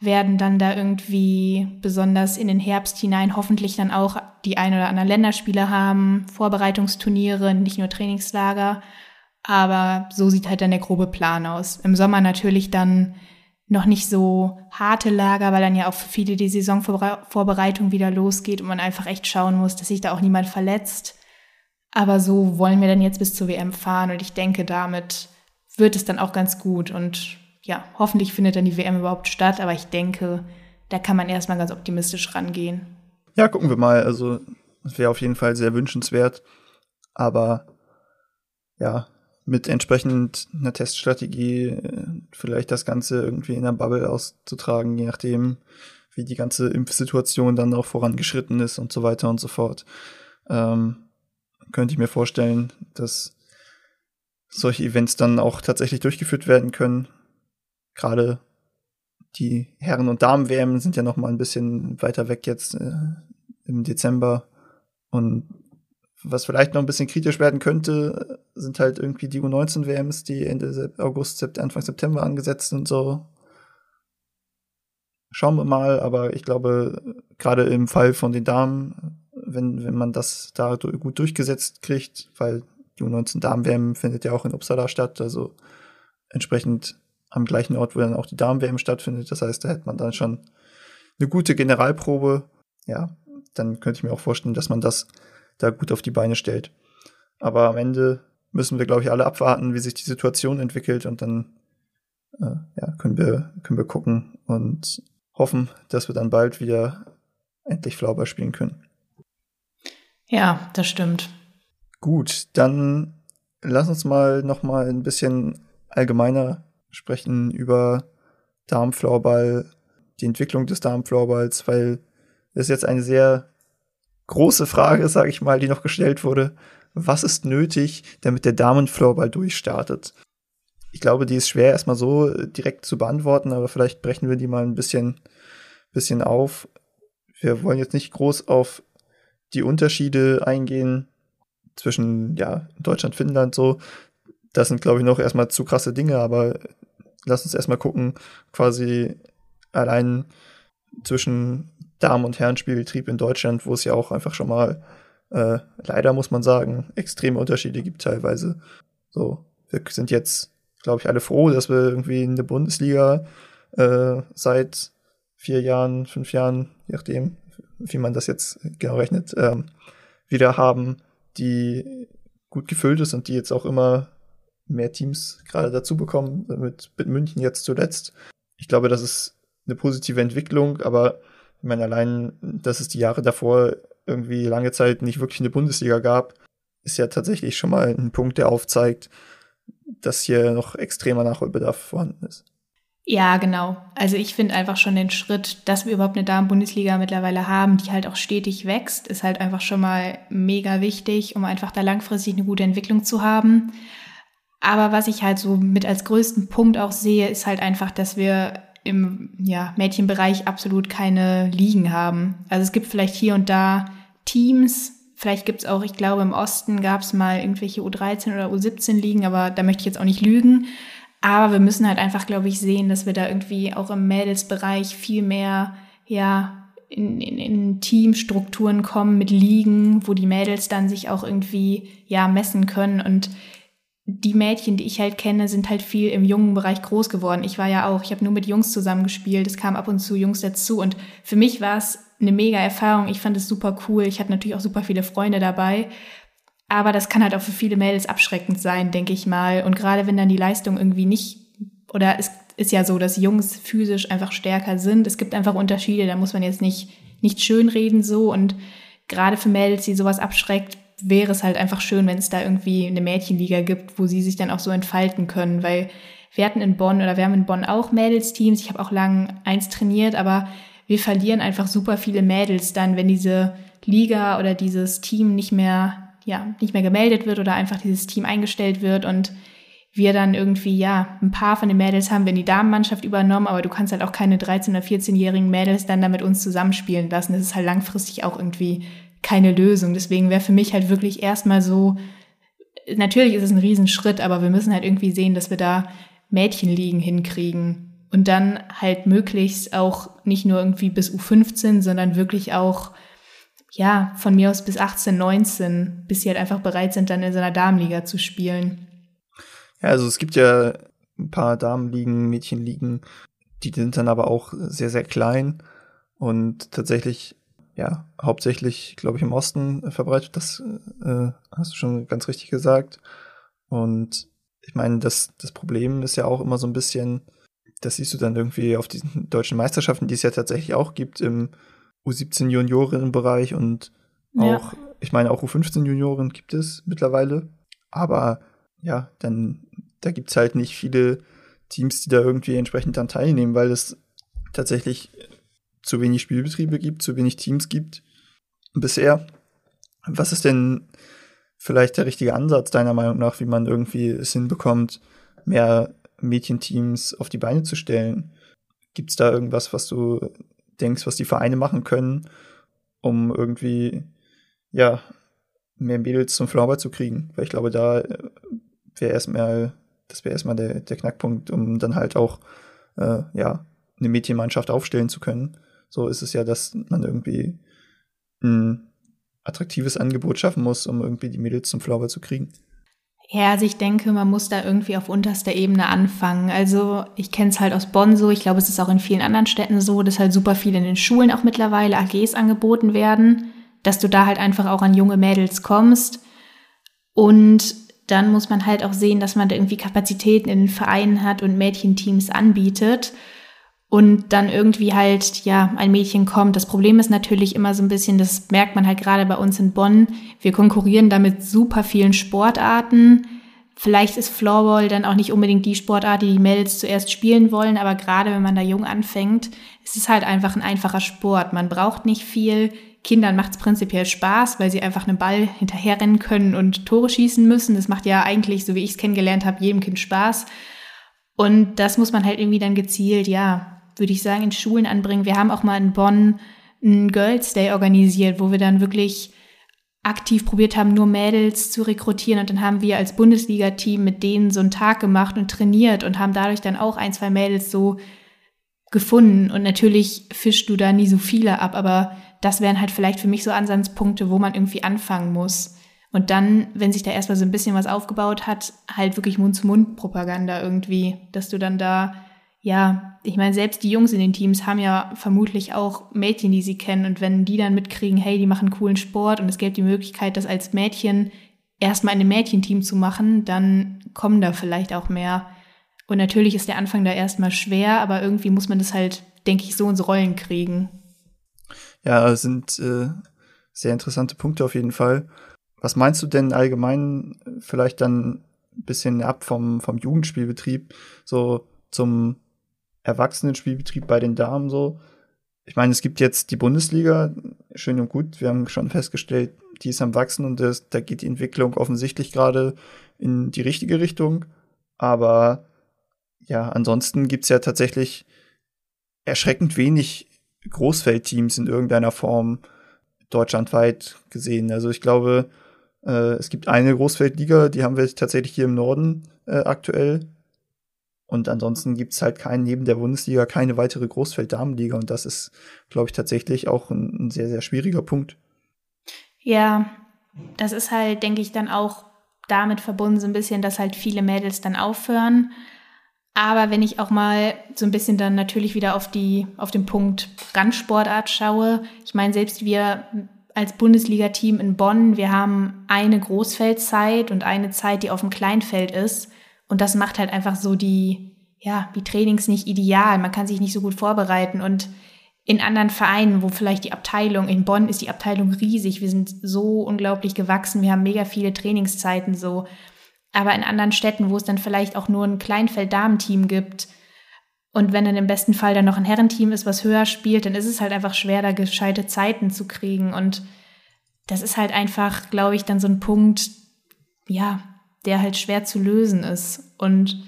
werden dann da irgendwie besonders in den Herbst hinein hoffentlich dann auch die ein oder anderen Länderspiele haben, Vorbereitungsturniere, nicht nur Trainingslager. Aber so sieht halt dann der grobe Plan aus. Im Sommer natürlich dann noch nicht so harte Lager, weil dann ja auch für viele die Saisonvorbereitung wieder losgeht und man einfach echt schauen muss, dass sich da auch niemand verletzt. Aber so wollen wir dann jetzt bis zur WM fahren und ich denke, damit wird es dann auch ganz gut und ja, hoffentlich findet dann die WM überhaupt statt, aber ich denke, da kann man erstmal ganz optimistisch rangehen. Ja, gucken wir mal. Also, es wäre auf jeden Fall sehr wünschenswert. Aber ja, mit entsprechend einer Teststrategie äh, vielleicht das Ganze irgendwie in der Bubble auszutragen, je nachdem, wie die ganze Impfsituation dann auch vorangeschritten ist und so weiter und so fort. Ähm, könnte ich mir vorstellen, dass solche Events dann auch tatsächlich durchgeführt werden können gerade die Herren- und Damen-WM sind ja noch mal ein bisschen weiter weg jetzt äh, im Dezember. Und was vielleicht noch ein bisschen kritisch werden könnte, sind halt irgendwie die U19-WMs, die Ende August, Anfang September angesetzt sind so. Schauen wir mal, aber ich glaube, gerade im Fall von den Damen, wenn, wenn man das da gut durchgesetzt kriegt, weil die U19 Damen-WM findet ja auch in Uppsala statt, also entsprechend am gleichen Ort, wo dann auch die Damen-WM stattfindet. Das heißt, da hätte man dann schon eine gute Generalprobe. Ja, dann könnte ich mir auch vorstellen, dass man das da gut auf die Beine stellt. Aber am Ende müssen wir, glaube ich, alle abwarten, wie sich die Situation entwickelt und dann äh, ja, können wir, können wir gucken und hoffen, dass wir dann bald wieder endlich Flauber spielen können. Ja, das stimmt. Gut, dann lass uns mal noch mal ein bisschen allgemeiner sprechen über Darmfloorball, die Entwicklung des Darmfloorballs, weil das ist jetzt eine sehr große Frage, sage ich mal, die noch gestellt wurde. Was ist nötig, damit der Damenfloorball durchstartet? Ich glaube, die ist schwer erstmal so direkt zu beantworten, aber vielleicht brechen wir die mal ein bisschen, bisschen auf. Wir wollen jetzt nicht groß auf die Unterschiede eingehen zwischen ja, Deutschland, Finnland so. Das sind, glaube ich, noch erstmal zu krasse Dinge, aber lass uns erstmal gucken, quasi allein zwischen Damen- und Herrenspielbetrieb in Deutschland, wo es ja auch einfach schon mal, äh, leider muss man sagen, extreme Unterschiede gibt teilweise. So, wir sind jetzt, glaube ich, alle froh, dass wir irgendwie in der Bundesliga äh, seit vier Jahren, fünf Jahren, je nachdem, wie man das jetzt genau rechnet, ähm, wieder haben, die gut gefüllt ist und die jetzt auch immer mehr Teams gerade dazu bekommen, mit, mit München jetzt zuletzt. Ich glaube, das ist eine positive Entwicklung, aber ich meine, allein, dass es die Jahre davor irgendwie lange Zeit nicht wirklich eine Bundesliga gab, ist ja tatsächlich schon mal ein Punkt, der aufzeigt, dass hier noch extremer Nachholbedarf vorhanden ist. Ja, genau. Also ich finde einfach schon den Schritt, dass wir überhaupt eine Damen-Bundesliga mittlerweile haben, die halt auch stetig wächst, ist halt einfach schon mal mega wichtig, um einfach da langfristig eine gute Entwicklung zu haben. Aber was ich halt so mit als größten Punkt auch sehe, ist halt einfach, dass wir im ja, Mädchenbereich absolut keine Ligen haben. Also es gibt vielleicht hier und da Teams, vielleicht gibt es auch, ich glaube im Osten gab es mal irgendwelche U13 oder U17 Ligen, aber da möchte ich jetzt auch nicht lügen. Aber wir müssen halt einfach, glaube ich, sehen, dass wir da irgendwie auch im Mädelsbereich viel mehr, ja, in, in, in Teamstrukturen kommen mit Ligen, wo die Mädels dann sich auch irgendwie, ja, messen können und die Mädchen, die ich halt kenne, sind halt viel im jungen Bereich groß geworden. Ich war ja auch, ich habe nur mit Jungs zusammengespielt, es kam ab und zu Jungs dazu und für mich war es eine mega Erfahrung. Ich fand es super cool. Ich hatte natürlich auch super viele Freunde dabei aber das kann halt auch für viele Mädels abschreckend sein, denke ich mal. Und gerade wenn dann die Leistung irgendwie nicht, oder es ist ja so, dass Jungs physisch einfach stärker sind. Es gibt einfach Unterschiede, da muss man jetzt nicht, nicht schönreden so. Und gerade für Mädels, die sowas abschreckt, wäre es halt einfach schön, wenn es da irgendwie eine Mädchenliga gibt, wo sie sich dann auch so entfalten können. Weil wir hatten in Bonn oder wir haben in Bonn auch Mädelsteams. Ich habe auch lang eins trainiert, aber wir verlieren einfach super viele Mädels dann, wenn diese Liga oder dieses Team nicht mehr ja, nicht mehr gemeldet wird oder einfach dieses Team eingestellt wird und wir dann irgendwie, ja, ein paar von den Mädels haben wir in die Damenmannschaft übernommen, aber du kannst halt auch keine 13- oder 14-jährigen Mädels dann da mit uns zusammenspielen lassen. Das ist halt langfristig auch irgendwie keine Lösung. Deswegen wäre für mich halt wirklich erstmal so, natürlich ist es ein Riesenschritt, aber wir müssen halt irgendwie sehen, dass wir da Mädchenligen hinkriegen und dann halt möglichst auch nicht nur irgendwie bis U15, sondern wirklich auch ja, von mir aus bis 18, 19, bis sie halt einfach bereit sind, dann in so einer Damenliga zu spielen. Ja, also es gibt ja ein paar Damenligen, Mädchenligen, die sind dann aber auch sehr, sehr klein und tatsächlich, ja, hauptsächlich, glaube ich, im Osten verbreitet. Das äh, hast du schon ganz richtig gesagt. Und ich meine, das, das Problem ist ja auch immer so ein bisschen, das siehst du dann irgendwie auf diesen deutschen Meisterschaften, die es ja tatsächlich auch gibt im U17 Juniorinnenbereich und auch, ja. ich meine, auch U15 Junioren gibt es mittlerweile. Aber ja, dann, da gibt es halt nicht viele Teams, die da irgendwie entsprechend dann teilnehmen, weil es tatsächlich zu wenig Spielbetriebe gibt, zu wenig Teams gibt bisher. Was ist denn vielleicht der richtige Ansatz deiner Meinung nach, wie man irgendwie es hinbekommt, mehr Mädchenteams auf die Beine zu stellen? Gibt es da irgendwas, was du denkst, was die Vereine machen können, um irgendwie, ja, mehr Mädels zum Flower zu kriegen. Weil ich glaube, da äh, wäre erstmal, das wäre erstmal der, der Knackpunkt, um dann halt auch, äh, ja, eine Mädchenmannschaft aufstellen zu können. So ist es ja, dass man irgendwie ein attraktives Angebot schaffen muss, um irgendwie die Mädels zum Flower zu kriegen. Ja, also ich denke, man muss da irgendwie auf unterster Ebene anfangen. Also ich kenne es halt aus Bonn so, ich glaube, es ist auch in vielen anderen Städten so, dass halt super viel in den Schulen auch mittlerweile AGs angeboten werden, dass du da halt einfach auch an junge Mädels kommst. Und dann muss man halt auch sehen, dass man da irgendwie Kapazitäten in den Vereinen hat und Mädchenteams anbietet und dann irgendwie halt, ja, ein Mädchen kommt. Das Problem ist natürlich immer so ein bisschen, das merkt man halt gerade bei uns in Bonn. Wir konkurrieren da mit super vielen Sportarten. Vielleicht ist Floorball dann auch nicht unbedingt die Sportart, die die Mädels zuerst spielen wollen, aber gerade wenn man da jung anfängt, ist es halt einfach ein einfacher Sport. Man braucht nicht viel. Kindern macht es prinzipiell Spaß, weil sie einfach einen Ball hinterherrennen können und Tore schießen müssen. Das macht ja eigentlich, so wie ich es kennengelernt habe, jedem Kind Spaß. Und das muss man halt irgendwie dann gezielt, ja, würde ich sagen, in Schulen anbringen. Wir haben auch mal in Bonn einen Girls Day organisiert, wo wir dann wirklich aktiv probiert haben, nur Mädels zu rekrutieren. Und dann haben wir als Bundesliga-Team mit denen so einen Tag gemacht und trainiert und haben dadurch dann auch ein, zwei Mädels so gefunden. Und natürlich fischst du da nie so viele ab, aber das wären halt vielleicht für mich so Ansatzpunkte, wo man irgendwie anfangen muss. Und dann, wenn sich da erstmal so ein bisschen was aufgebaut hat, halt wirklich Mund-zu-Mund-Propaganda irgendwie, dass du dann da, ja, ich meine, selbst die Jungs in den Teams haben ja vermutlich auch Mädchen, die sie kennen. Und wenn die dann mitkriegen, hey, die machen coolen Sport und es gibt die Möglichkeit, das als Mädchen erstmal in einem Mädchenteam zu machen, dann kommen da vielleicht auch mehr. Und natürlich ist der Anfang da erstmal schwer, aber irgendwie muss man das halt, denke ich, so ins Rollen kriegen. Ja, sind äh, sehr interessante Punkte auf jeden Fall. Was meinst du denn allgemein vielleicht dann ein bisschen ab vom, vom Jugendspielbetrieb, so zum Erwachsenenspielbetrieb bei den Damen so? Ich meine, es gibt jetzt die Bundesliga, schön und gut, wir haben schon festgestellt, die ist am Wachsen und das, da geht die Entwicklung offensichtlich gerade in die richtige Richtung. Aber ja, ansonsten gibt's ja tatsächlich erschreckend wenig Großfeldteams in irgendeiner Form deutschlandweit gesehen. Also ich glaube, äh, es gibt eine Großfeldliga, die haben wir tatsächlich hier im Norden äh, aktuell. Und ansonsten gibt's halt keinen, neben der Bundesliga, keine weitere Großfelddamenliga. Und das ist, glaube ich, tatsächlich auch ein, ein sehr, sehr schwieriger Punkt. Ja, das ist halt, denke ich, dann auch damit verbunden so ein bisschen, dass halt viele Mädels dann aufhören aber wenn ich auch mal so ein bisschen dann natürlich wieder auf die, auf den Punkt Randsportart schaue, ich meine, selbst wir als Bundesliga-Team in Bonn, wir haben eine Großfeldzeit und eine Zeit, die auf dem Kleinfeld ist. Und das macht halt einfach so die, ja, die Trainings nicht ideal. Man kann sich nicht so gut vorbereiten. Und in anderen Vereinen, wo vielleicht die Abteilung, in Bonn ist die Abteilung riesig. Wir sind so unglaublich gewachsen. Wir haben mega viele Trainingszeiten so. Aber in anderen Städten, wo es dann vielleicht auch nur ein Kleinfeld-Damenteam gibt und wenn dann im besten Fall dann noch ein Herrenteam ist, was höher spielt, dann ist es halt einfach schwer, da gescheite Zeiten zu kriegen. Und das ist halt einfach, glaube ich, dann so ein Punkt, ja, der halt schwer zu lösen ist. Und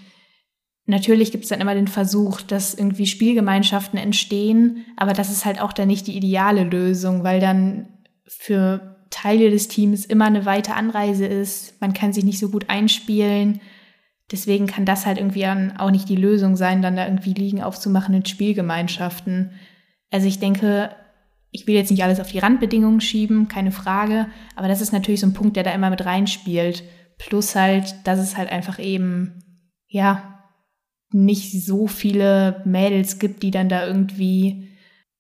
natürlich gibt es dann immer den Versuch, dass irgendwie Spielgemeinschaften entstehen, aber das ist halt auch dann nicht die ideale Lösung, weil dann für Teile des Teams immer eine weite Anreise ist. Man kann sich nicht so gut einspielen. Deswegen kann das halt irgendwie auch nicht die Lösung sein, dann da irgendwie Liegen aufzumachen in Spielgemeinschaften. Also ich denke, ich will jetzt nicht alles auf die Randbedingungen schieben, keine Frage, aber das ist natürlich so ein Punkt, der da immer mit reinspielt. Plus halt, dass es halt einfach eben, ja, nicht so viele Mädels gibt, die dann da irgendwie,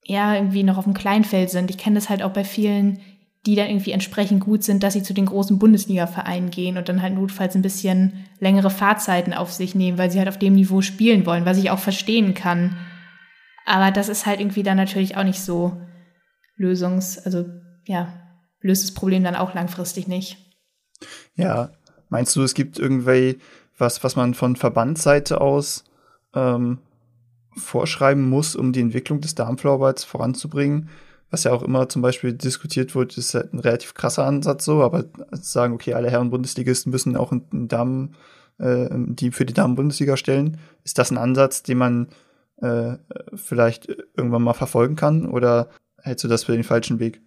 ja, irgendwie noch auf dem Kleinfeld sind. Ich kenne das halt auch bei vielen die dann irgendwie entsprechend gut sind, dass sie zu den großen Bundesliga-Vereinen gehen und dann halt notfalls ein bisschen längere Fahrzeiten auf sich nehmen, weil sie halt auf dem Niveau spielen wollen, was ich auch verstehen kann. Aber das ist halt irgendwie dann natürlich auch nicht so lösungs-, also ja, löst das Problem dann auch langfristig nicht. Ja, meinst du, es gibt irgendwie was, was man von Verbandsseite aus ähm, vorschreiben muss, um die Entwicklung des Darmflorballs voranzubringen? was ja auch immer zum Beispiel diskutiert wird, ist halt ein relativ krasser Ansatz so, aber sagen, okay, alle Herren Bundesligisten müssen auch einen Damen, äh, die für die Damen-Bundesliga stellen. Ist das ein Ansatz, den man äh, vielleicht irgendwann mal verfolgen kann oder hältst du das für den falschen Weg?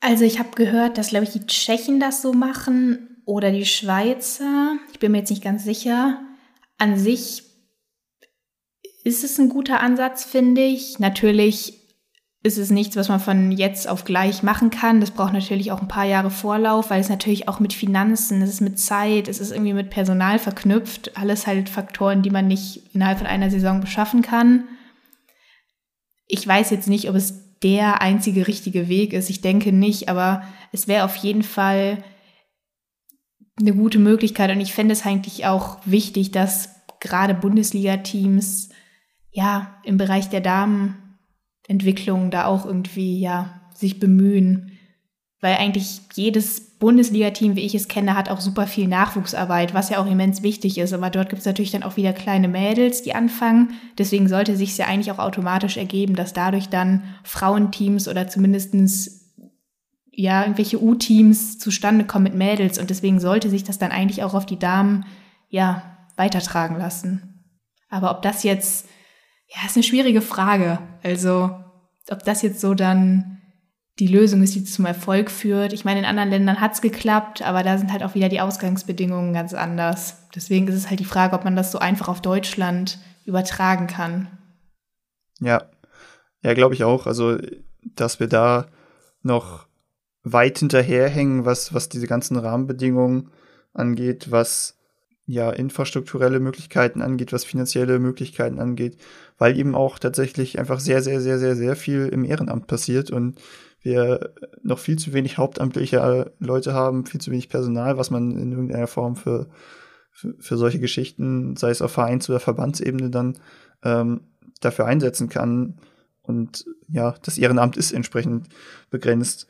Also ich habe gehört, dass, glaube ich, die Tschechen das so machen oder die Schweizer. Ich bin mir jetzt nicht ganz sicher. An sich ist es ein guter Ansatz, finde ich. Natürlich ist es nichts, was man von jetzt auf gleich machen kann. Das braucht natürlich auch ein paar Jahre Vorlauf, weil es natürlich auch mit Finanzen, es ist mit Zeit, es ist irgendwie mit Personal verknüpft. Alles halt Faktoren, die man nicht innerhalb von einer Saison beschaffen kann. Ich weiß jetzt nicht, ob es der einzige richtige Weg ist. Ich denke nicht, aber es wäre auf jeden Fall eine gute Möglichkeit und ich fände es eigentlich auch wichtig, dass gerade Bundesliga-Teams ja im Bereich der Damenentwicklung da auch irgendwie ja sich bemühen, weil eigentlich jedes Bundesliga-Team, wie ich es kenne, hat auch super viel Nachwuchsarbeit, was ja auch immens wichtig ist. Aber dort gibt es natürlich dann auch wieder kleine Mädels, die anfangen. Deswegen sollte sich ja eigentlich auch automatisch ergeben, dass dadurch dann Frauenteams oder zumindestens ja, irgendwelche U-Teams zustande kommen mit Mädels und deswegen sollte sich das dann eigentlich auch auf die Damen, ja, weitertragen lassen. Aber ob das jetzt, ja, ist eine schwierige Frage. Also, ob das jetzt so dann die Lösung ist, die zum Erfolg führt. Ich meine, in anderen Ländern hat's geklappt, aber da sind halt auch wieder die Ausgangsbedingungen ganz anders. Deswegen ist es halt die Frage, ob man das so einfach auf Deutschland übertragen kann. Ja, ja, glaube ich auch. Also, dass wir da noch weit hinterherhängen, was, was diese ganzen Rahmenbedingungen angeht, was ja infrastrukturelle Möglichkeiten angeht, was finanzielle Möglichkeiten angeht, weil eben auch tatsächlich einfach sehr, sehr, sehr, sehr, sehr viel im Ehrenamt passiert und wir noch viel zu wenig hauptamtliche Leute haben, viel zu wenig Personal, was man in irgendeiner Form für, für, für solche Geschichten, sei es auf Vereins- oder Verbandsebene, dann ähm, dafür einsetzen kann. Und ja, das Ehrenamt ist entsprechend begrenzt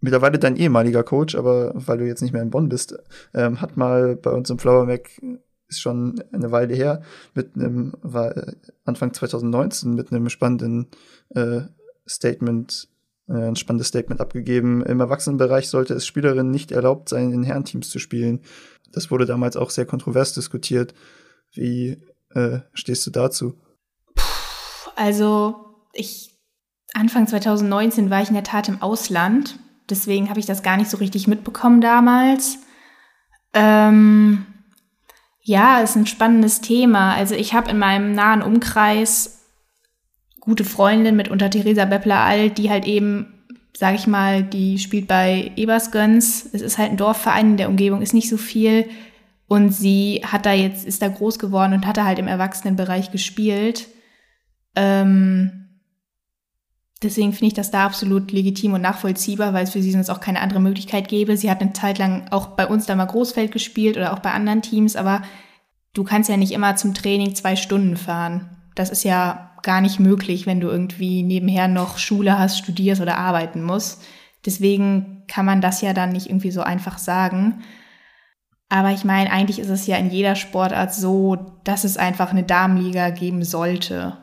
mittlerweile dein ehemaliger Coach, aber weil du jetzt nicht mehr in Bonn bist, ähm, hat mal bei uns im Flower Mac ist schon eine Weile her, mit einem, war Anfang 2019 mit einem spannenden äh, Statement, äh, ein spannendes Statement abgegeben. Im Erwachsenenbereich sollte es Spielerinnen nicht erlaubt sein, in Herrenteams zu spielen. Das wurde damals auch sehr kontrovers diskutiert. Wie äh, stehst du dazu? Also, ich Anfang 2019 war ich in der Tat im Ausland Deswegen habe ich das gar nicht so richtig mitbekommen damals. Ähm, ja, ist ein spannendes Thema. Also ich habe in meinem nahen Umkreis gute Freundin mit unter Theresa Beppler-Alt, die halt eben, sage ich mal, die spielt bei Ebersgöns. Es ist halt ein Dorfverein, in der Umgebung ist nicht so viel. Und sie hat da jetzt, ist da groß geworden und hat da halt im Erwachsenenbereich gespielt. Ähm, Deswegen finde ich das da absolut legitim und nachvollziehbar, weil es für sie sonst auch keine andere Möglichkeit gäbe. Sie hat eine Zeit lang auch bei uns da mal Großfeld gespielt oder auch bei anderen Teams, aber du kannst ja nicht immer zum Training zwei Stunden fahren. Das ist ja gar nicht möglich, wenn du irgendwie nebenher noch Schule hast, studierst oder arbeiten musst. Deswegen kann man das ja dann nicht irgendwie so einfach sagen. Aber ich meine, eigentlich ist es ja in jeder Sportart so, dass es einfach eine Damenliga geben sollte.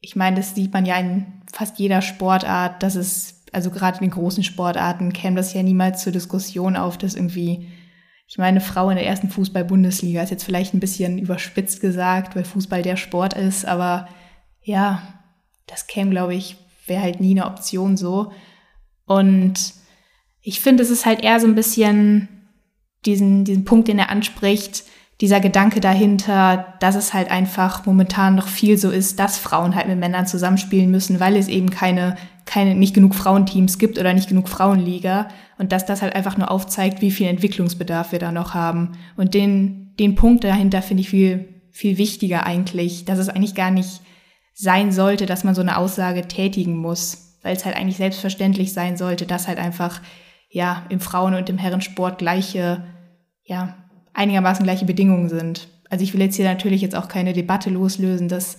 Ich meine, das sieht man ja in fast jeder Sportart, dass es, also gerade in den großen Sportarten, käme das ja niemals zur Diskussion auf, dass irgendwie, ich meine, eine Frau in der ersten Fußball-Bundesliga ist jetzt vielleicht ein bisschen überspitzt gesagt, weil Fußball der Sport ist, aber ja, das käme, glaube ich, wäre halt nie eine Option so. Und ich finde, es ist halt eher so ein bisschen diesen, diesen Punkt, den er anspricht, dieser Gedanke dahinter, dass es halt einfach momentan noch viel so ist, dass Frauen halt mit Männern zusammenspielen müssen, weil es eben keine, keine, nicht genug Frauenteams gibt oder nicht genug Frauenliga und dass das halt einfach nur aufzeigt, wie viel Entwicklungsbedarf wir da noch haben. Und den, den Punkt dahinter finde ich viel, viel wichtiger eigentlich, dass es eigentlich gar nicht sein sollte, dass man so eine Aussage tätigen muss, weil es halt eigentlich selbstverständlich sein sollte, dass halt einfach, ja, im Frauen- und im Herrensport gleiche, ja, einigermaßen gleiche Bedingungen sind. Also ich will jetzt hier natürlich jetzt auch keine Debatte loslösen, dass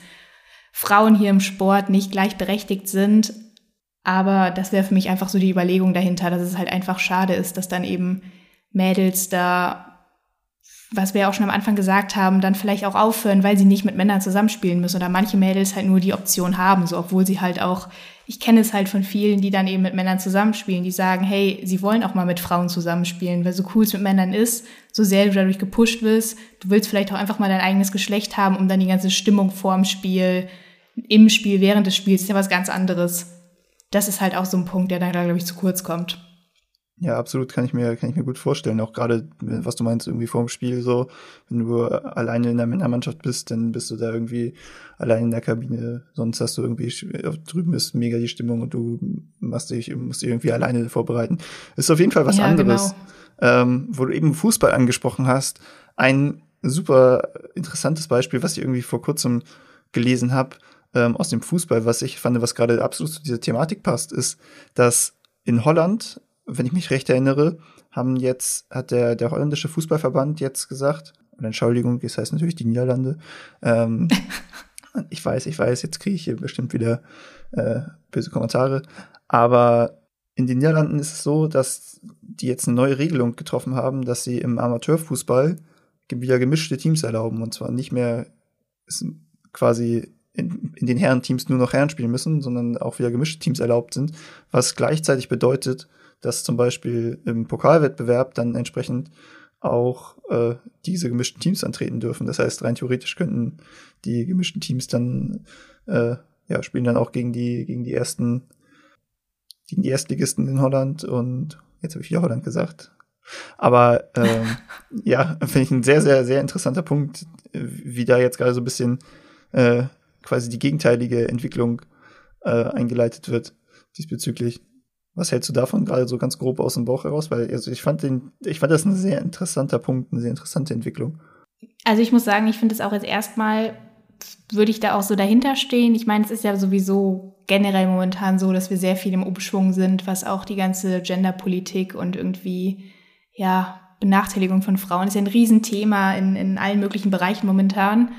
Frauen hier im Sport nicht gleichberechtigt sind. Aber das wäre für mich einfach so die Überlegung dahinter, dass es halt einfach schade ist, dass dann eben Mädels da, was wir auch schon am Anfang gesagt haben, dann vielleicht auch aufhören, weil sie nicht mit Männern zusammenspielen müssen oder manche Mädels halt nur die Option haben, so obwohl sie halt auch ich kenne es halt von vielen, die dann eben mit Männern zusammenspielen, die sagen, hey, sie wollen auch mal mit Frauen zusammenspielen, weil so cool es mit Männern ist, so sehr du dadurch gepusht wirst, du willst vielleicht auch einfach mal dein eigenes Geschlecht haben, um dann die ganze Stimmung vorm Spiel, im Spiel, während des Spiels, ist ja was ganz anderes. Das ist halt auch so ein Punkt, der dann, glaube ich, zu kurz kommt. Ja, absolut, kann ich mir, kann ich mir gut vorstellen. Auch gerade, was du meinst, irgendwie vorm Spiel so, wenn du alleine in der Männermannschaft bist, dann bist du da irgendwie allein in der Kabine. Sonst hast du irgendwie, drüben ist mega die Stimmung und du machst dich, musst dich irgendwie alleine vorbereiten. Ist auf jeden Fall was ja, anderes. Genau. Ähm, wo du eben Fußball angesprochen hast. Ein super interessantes Beispiel, was ich irgendwie vor kurzem gelesen habe, ähm, aus dem Fußball, was ich fand, was gerade absolut zu dieser Thematik passt, ist, dass in Holland wenn ich mich recht erinnere, haben jetzt, hat der, der holländische Fußballverband jetzt gesagt, und Entschuldigung, das heißt natürlich die Niederlande, ähm, [LAUGHS] ich weiß, ich weiß, jetzt kriege ich hier bestimmt wieder äh, böse Kommentare, aber in den Niederlanden ist es so, dass die jetzt eine neue Regelung getroffen haben, dass sie im Amateurfußball wieder gemischte Teams erlauben und zwar nicht mehr quasi in, in den Herrenteams nur noch Herren spielen müssen, sondern auch wieder gemischte Teams erlaubt sind, was gleichzeitig bedeutet, dass zum Beispiel im Pokalwettbewerb dann entsprechend auch äh, diese gemischten Teams antreten dürfen. Das heißt, rein theoretisch könnten die gemischten Teams dann äh, ja spielen dann auch gegen die gegen die ersten gegen die Erstligisten in Holland und jetzt habe ich wieder Holland gesagt. Aber ähm, [LAUGHS] ja, finde ich ein sehr sehr sehr interessanter Punkt, wie da jetzt gerade so ein bisschen äh, quasi die gegenteilige Entwicklung äh, eingeleitet wird diesbezüglich. Was hältst du davon gerade so ganz grob aus dem Bauch heraus? Weil also ich fand den, ich fand das ein sehr interessanter Punkt, eine sehr interessante Entwicklung. Also ich muss sagen, ich finde es auch jetzt erstmal, würde ich da auch so dahinter stehen. Ich meine, es ist ja sowieso generell momentan so, dass wir sehr viel im Umschwung sind, was auch die ganze Genderpolitik und irgendwie, ja, Benachteiligung von Frauen ist ja ein Riesenthema in, in allen möglichen Bereichen momentan.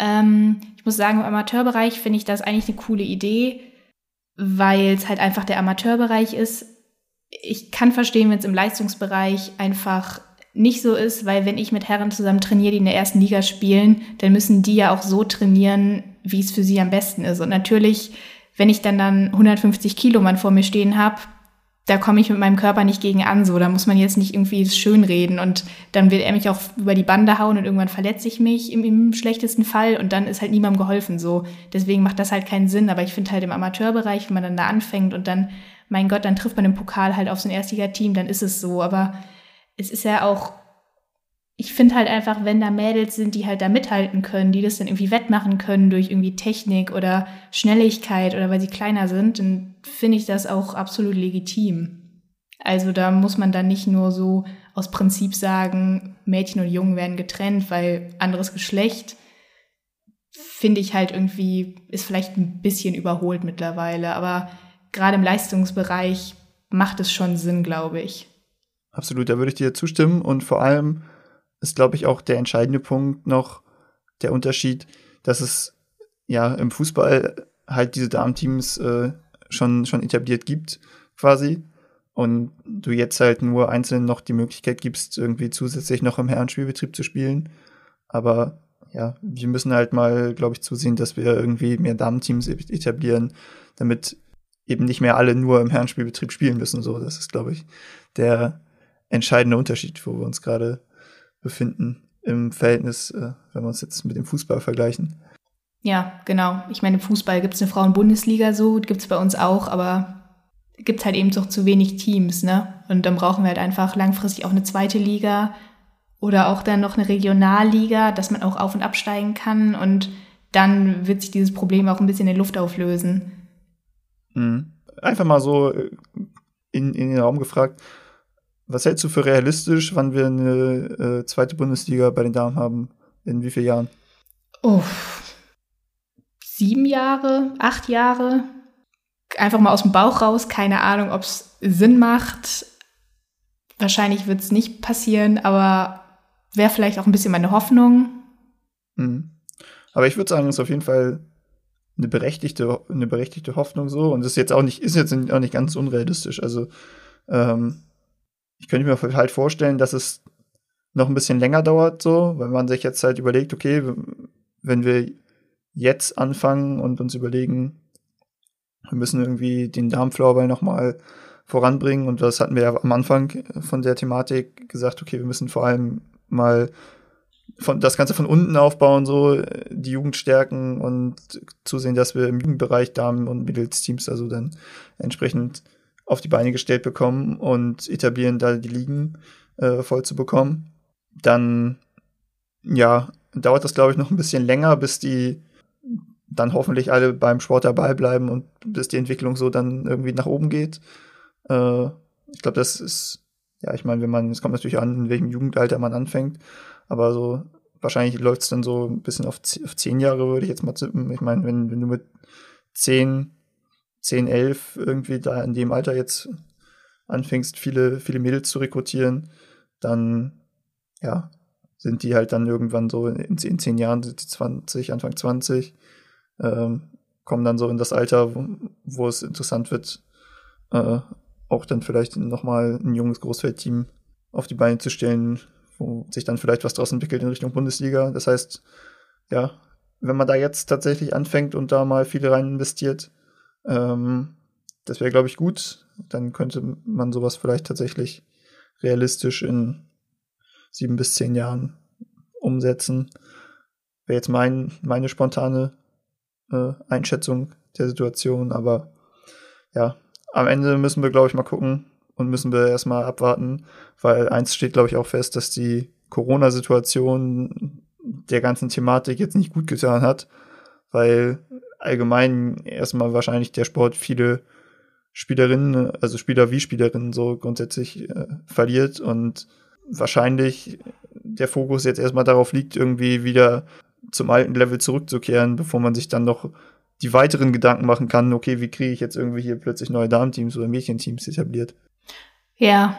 Ähm, ich muss sagen, im Amateurbereich finde ich das eigentlich eine coole Idee weil es halt einfach der Amateurbereich ist. Ich kann verstehen, wenn es im Leistungsbereich einfach nicht so ist, weil wenn ich mit Herren zusammen trainiere, die in der ersten Liga spielen, dann müssen die ja auch so trainieren, wie es für sie am besten ist. Und natürlich, wenn ich dann dann 150 Kilo Mann vor mir stehen habe, da komme ich mit meinem Körper nicht gegen an, so, da muss man jetzt nicht irgendwie schön reden und dann will er mich auch über die Bande hauen und irgendwann verletze ich mich im, im schlechtesten Fall und dann ist halt niemandem geholfen, so. Deswegen macht das halt keinen Sinn, aber ich finde halt im Amateurbereich, wenn man dann da anfängt und dann, mein Gott, dann trifft man im Pokal halt auf so ein Erstliga-Team, dann ist es so, aber es ist ja auch ich finde halt einfach, wenn da Mädels sind, die halt da mithalten können, die das dann irgendwie wettmachen können durch irgendwie Technik oder Schnelligkeit oder weil sie kleiner sind, dann finde ich das auch absolut legitim. Also da muss man dann nicht nur so aus Prinzip sagen, Mädchen und Jungen werden getrennt, weil anderes Geschlecht finde ich halt irgendwie, ist vielleicht ein bisschen überholt mittlerweile, aber gerade im Leistungsbereich macht es schon Sinn, glaube ich. Absolut, da würde ich dir zustimmen und vor allem ist, glaube ich, auch der entscheidende Punkt noch der Unterschied, dass es ja im Fußball halt diese Damenteams äh, schon, schon etabliert gibt, quasi. Und du jetzt halt nur einzeln noch die Möglichkeit gibst, irgendwie zusätzlich noch im Herrenspielbetrieb zu spielen. Aber ja, wir müssen halt mal, glaube ich, zusehen, dass wir irgendwie mehr Damenteams etablieren, damit eben nicht mehr alle nur im Herrenspielbetrieb spielen müssen. So, das ist, glaube ich, der entscheidende Unterschied, wo wir uns gerade befinden im Verhältnis, äh, wenn wir uns jetzt mit dem Fußball vergleichen. Ja, genau. Ich meine, im Fußball gibt es eine Frauen-Bundesliga so, gibt es bei uns auch, aber gibt es halt eben doch zu wenig Teams, ne? Und dann brauchen wir halt einfach langfristig auch eine zweite Liga oder auch dann noch eine Regionalliga, dass man auch auf- und absteigen kann und dann wird sich dieses Problem auch ein bisschen in Luft auflösen. Mhm. Einfach mal so äh, in, in den Raum gefragt, was hältst du für realistisch, wann wir eine äh, zweite Bundesliga bei den Damen haben? In wie vielen Jahren? Oh, sieben Jahre, acht Jahre. Einfach mal aus dem Bauch raus. Keine Ahnung, ob es Sinn macht. Wahrscheinlich wird es nicht passieren, aber wäre vielleicht auch ein bisschen meine Hoffnung. Mhm. Aber ich würde sagen, es ist auf jeden Fall eine berechtigte, eine berechtigte Hoffnung so. Und das ist jetzt auch nicht, ist jetzt auch nicht ganz unrealistisch. Also ähm, ich könnte mir halt vorstellen, dass es noch ein bisschen länger dauert, so, weil man sich jetzt halt überlegt, okay, wenn wir jetzt anfangen und uns überlegen, wir müssen irgendwie den Darmfloorball nochmal voranbringen. Und das hatten wir ja am Anfang von der Thematik gesagt, okay, wir müssen vor allem mal von, das Ganze von unten aufbauen, so die Jugend stärken und zusehen, dass wir im Jugendbereich Damen- und Mädelsteams also dann entsprechend auf die Beine gestellt bekommen und etablieren, da die Ligen äh, voll zu bekommen. Dann, ja, dauert das, glaube ich, noch ein bisschen länger, bis die dann hoffentlich alle beim Sport dabei bleiben und bis die Entwicklung so dann irgendwie nach oben geht. Äh, ich glaube, das ist, ja, ich meine, wenn man, es kommt natürlich an, in welchem Jugendalter man anfängt, aber so wahrscheinlich läuft es dann so ein bisschen auf, zehn Jahre, würde ich jetzt mal tippen. Ich meine, wenn, wenn du mit zehn, zehn, elf irgendwie da in dem Alter jetzt anfängst, viele, viele Mädels zu rekrutieren, dann, ja, sind die halt dann irgendwann so in, in zehn Jahren sind die 20, Anfang 20, ähm, kommen dann so in das Alter, wo, wo es interessant wird, äh, auch dann vielleicht nochmal ein junges Großfeldteam auf die Beine zu stellen, wo sich dann vielleicht was draus entwickelt in Richtung Bundesliga. Das heißt, ja, wenn man da jetzt tatsächlich anfängt und da mal viel rein investiert, ähm, das wäre, glaube ich, gut. Dann könnte man sowas vielleicht tatsächlich realistisch in sieben bis zehn Jahren umsetzen. Wäre jetzt mein, meine spontane äh, Einschätzung der Situation, aber ja, am Ende müssen wir, glaube ich, mal gucken und müssen wir erstmal abwarten, weil eins steht, glaube ich, auch fest, dass die Corona-Situation der ganzen Thematik jetzt nicht gut getan hat, weil allgemein erstmal wahrscheinlich der Sport viele Spielerinnen, also Spieler wie Spielerinnen so grundsätzlich äh, verliert und wahrscheinlich der Fokus jetzt erstmal darauf liegt, irgendwie wieder zum alten Level zurückzukehren, bevor man sich dann noch die weiteren Gedanken machen kann, okay, wie kriege ich jetzt irgendwie hier plötzlich neue Damenteams oder Mädchenteams etabliert. Ja,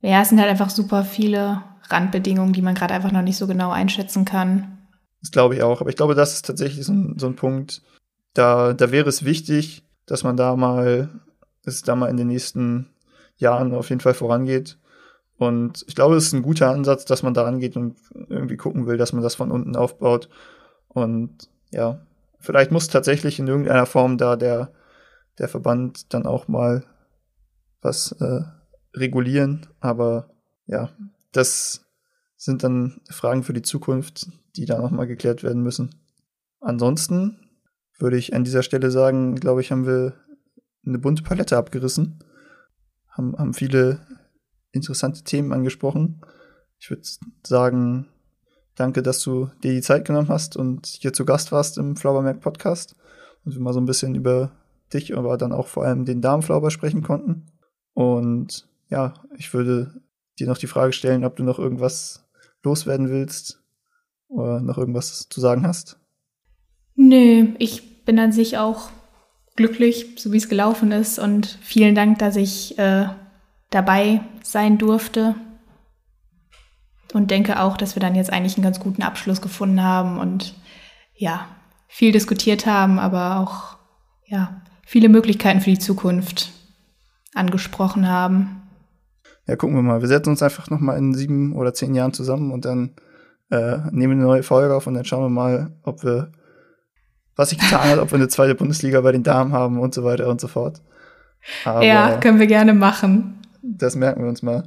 ja, es sind halt einfach super viele Randbedingungen, die man gerade einfach noch nicht so genau einschätzen kann. Das glaube ich auch, aber ich glaube, das ist tatsächlich so ein, so ein Punkt, da, da wäre es wichtig, dass man da mal, es da mal in den nächsten Jahren auf jeden Fall vorangeht. Und ich glaube, es ist ein guter Ansatz, dass man da rangeht und irgendwie gucken will, dass man das von unten aufbaut. Und ja, vielleicht muss tatsächlich in irgendeiner Form da der, der Verband dann auch mal was äh, regulieren. Aber ja, das sind dann Fragen für die Zukunft, die da nochmal geklärt werden müssen. Ansonsten würde ich an dieser Stelle sagen, glaube ich, haben wir eine bunte Palette abgerissen. Haben, haben viele interessante Themen angesprochen. Ich würde sagen, danke, dass du dir die Zeit genommen hast und hier zu Gast warst im Flowermerk Podcast und wir mal so ein bisschen über dich, aber dann auch vor allem den Darmflauber sprechen konnten. Und ja, ich würde dir noch die Frage stellen, ob du noch irgendwas loswerden willst oder noch irgendwas zu sagen hast. Nö, ich bin an sich auch glücklich, so wie es gelaufen ist und vielen Dank, dass ich äh, dabei sein durfte. Und denke auch, dass wir dann jetzt eigentlich einen ganz guten Abschluss gefunden haben und ja, viel diskutiert haben, aber auch ja, viele Möglichkeiten für die Zukunft angesprochen haben. Ja, gucken wir mal. Wir setzen uns einfach noch mal in sieben oder zehn Jahren zusammen und dann äh, nehmen eine neue Folge auf und dann schauen wir mal, ob wir, was sich getan hat, ob wir eine zweite Bundesliga bei den Damen haben und so weiter und so fort. Aber, ja, können wir gerne machen. Das merken wir uns mal.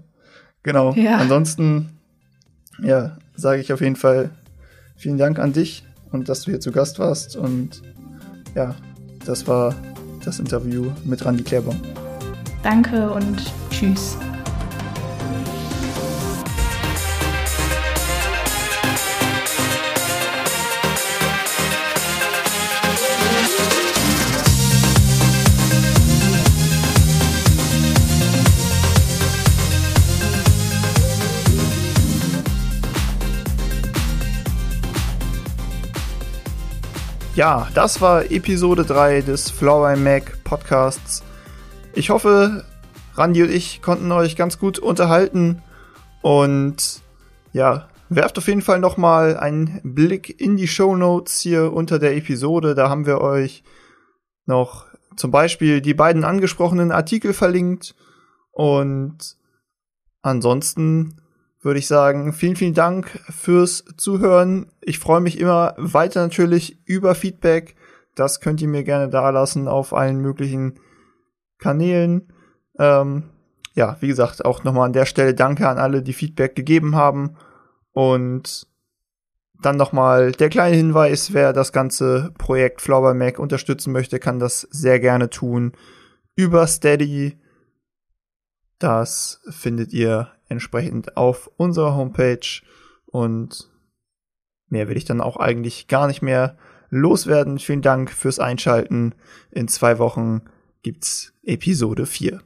Genau. Ja. Ansonsten, ja, sage ich auf jeden Fall vielen Dank an dich und dass du hier zu Gast warst. Und ja, das war das Interview mit Randy Klärbaum. Danke und tschüss. Ja, das war Episode 3 des Flower Mac Podcasts. Ich hoffe, Randy und ich konnten euch ganz gut unterhalten und ja, werft auf jeden Fall noch mal einen Blick in die Show Notes hier unter der Episode. Da haben wir euch noch zum Beispiel die beiden angesprochenen Artikel verlinkt und ansonsten würde ich sagen, vielen, vielen Dank fürs Zuhören. Ich freue mich immer weiter natürlich über Feedback. Das könnt ihr mir gerne da lassen auf allen möglichen Kanälen. Ähm, ja, wie gesagt, auch nochmal an der Stelle danke an alle, die Feedback gegeben haben. Und dann nochmal der kleine Hinweis, wer das ganze Projekt Flower Mac unterstützen möchte, kann das sehr gerne tun über Steady Das findet ihr entsprechend auf unserer Homepage und mehr will ich dann auch eigentlich gar nicht mehr loswerden. Vielen Dank fürs Einschalten. In zwei Wochen gibt's Episode 4.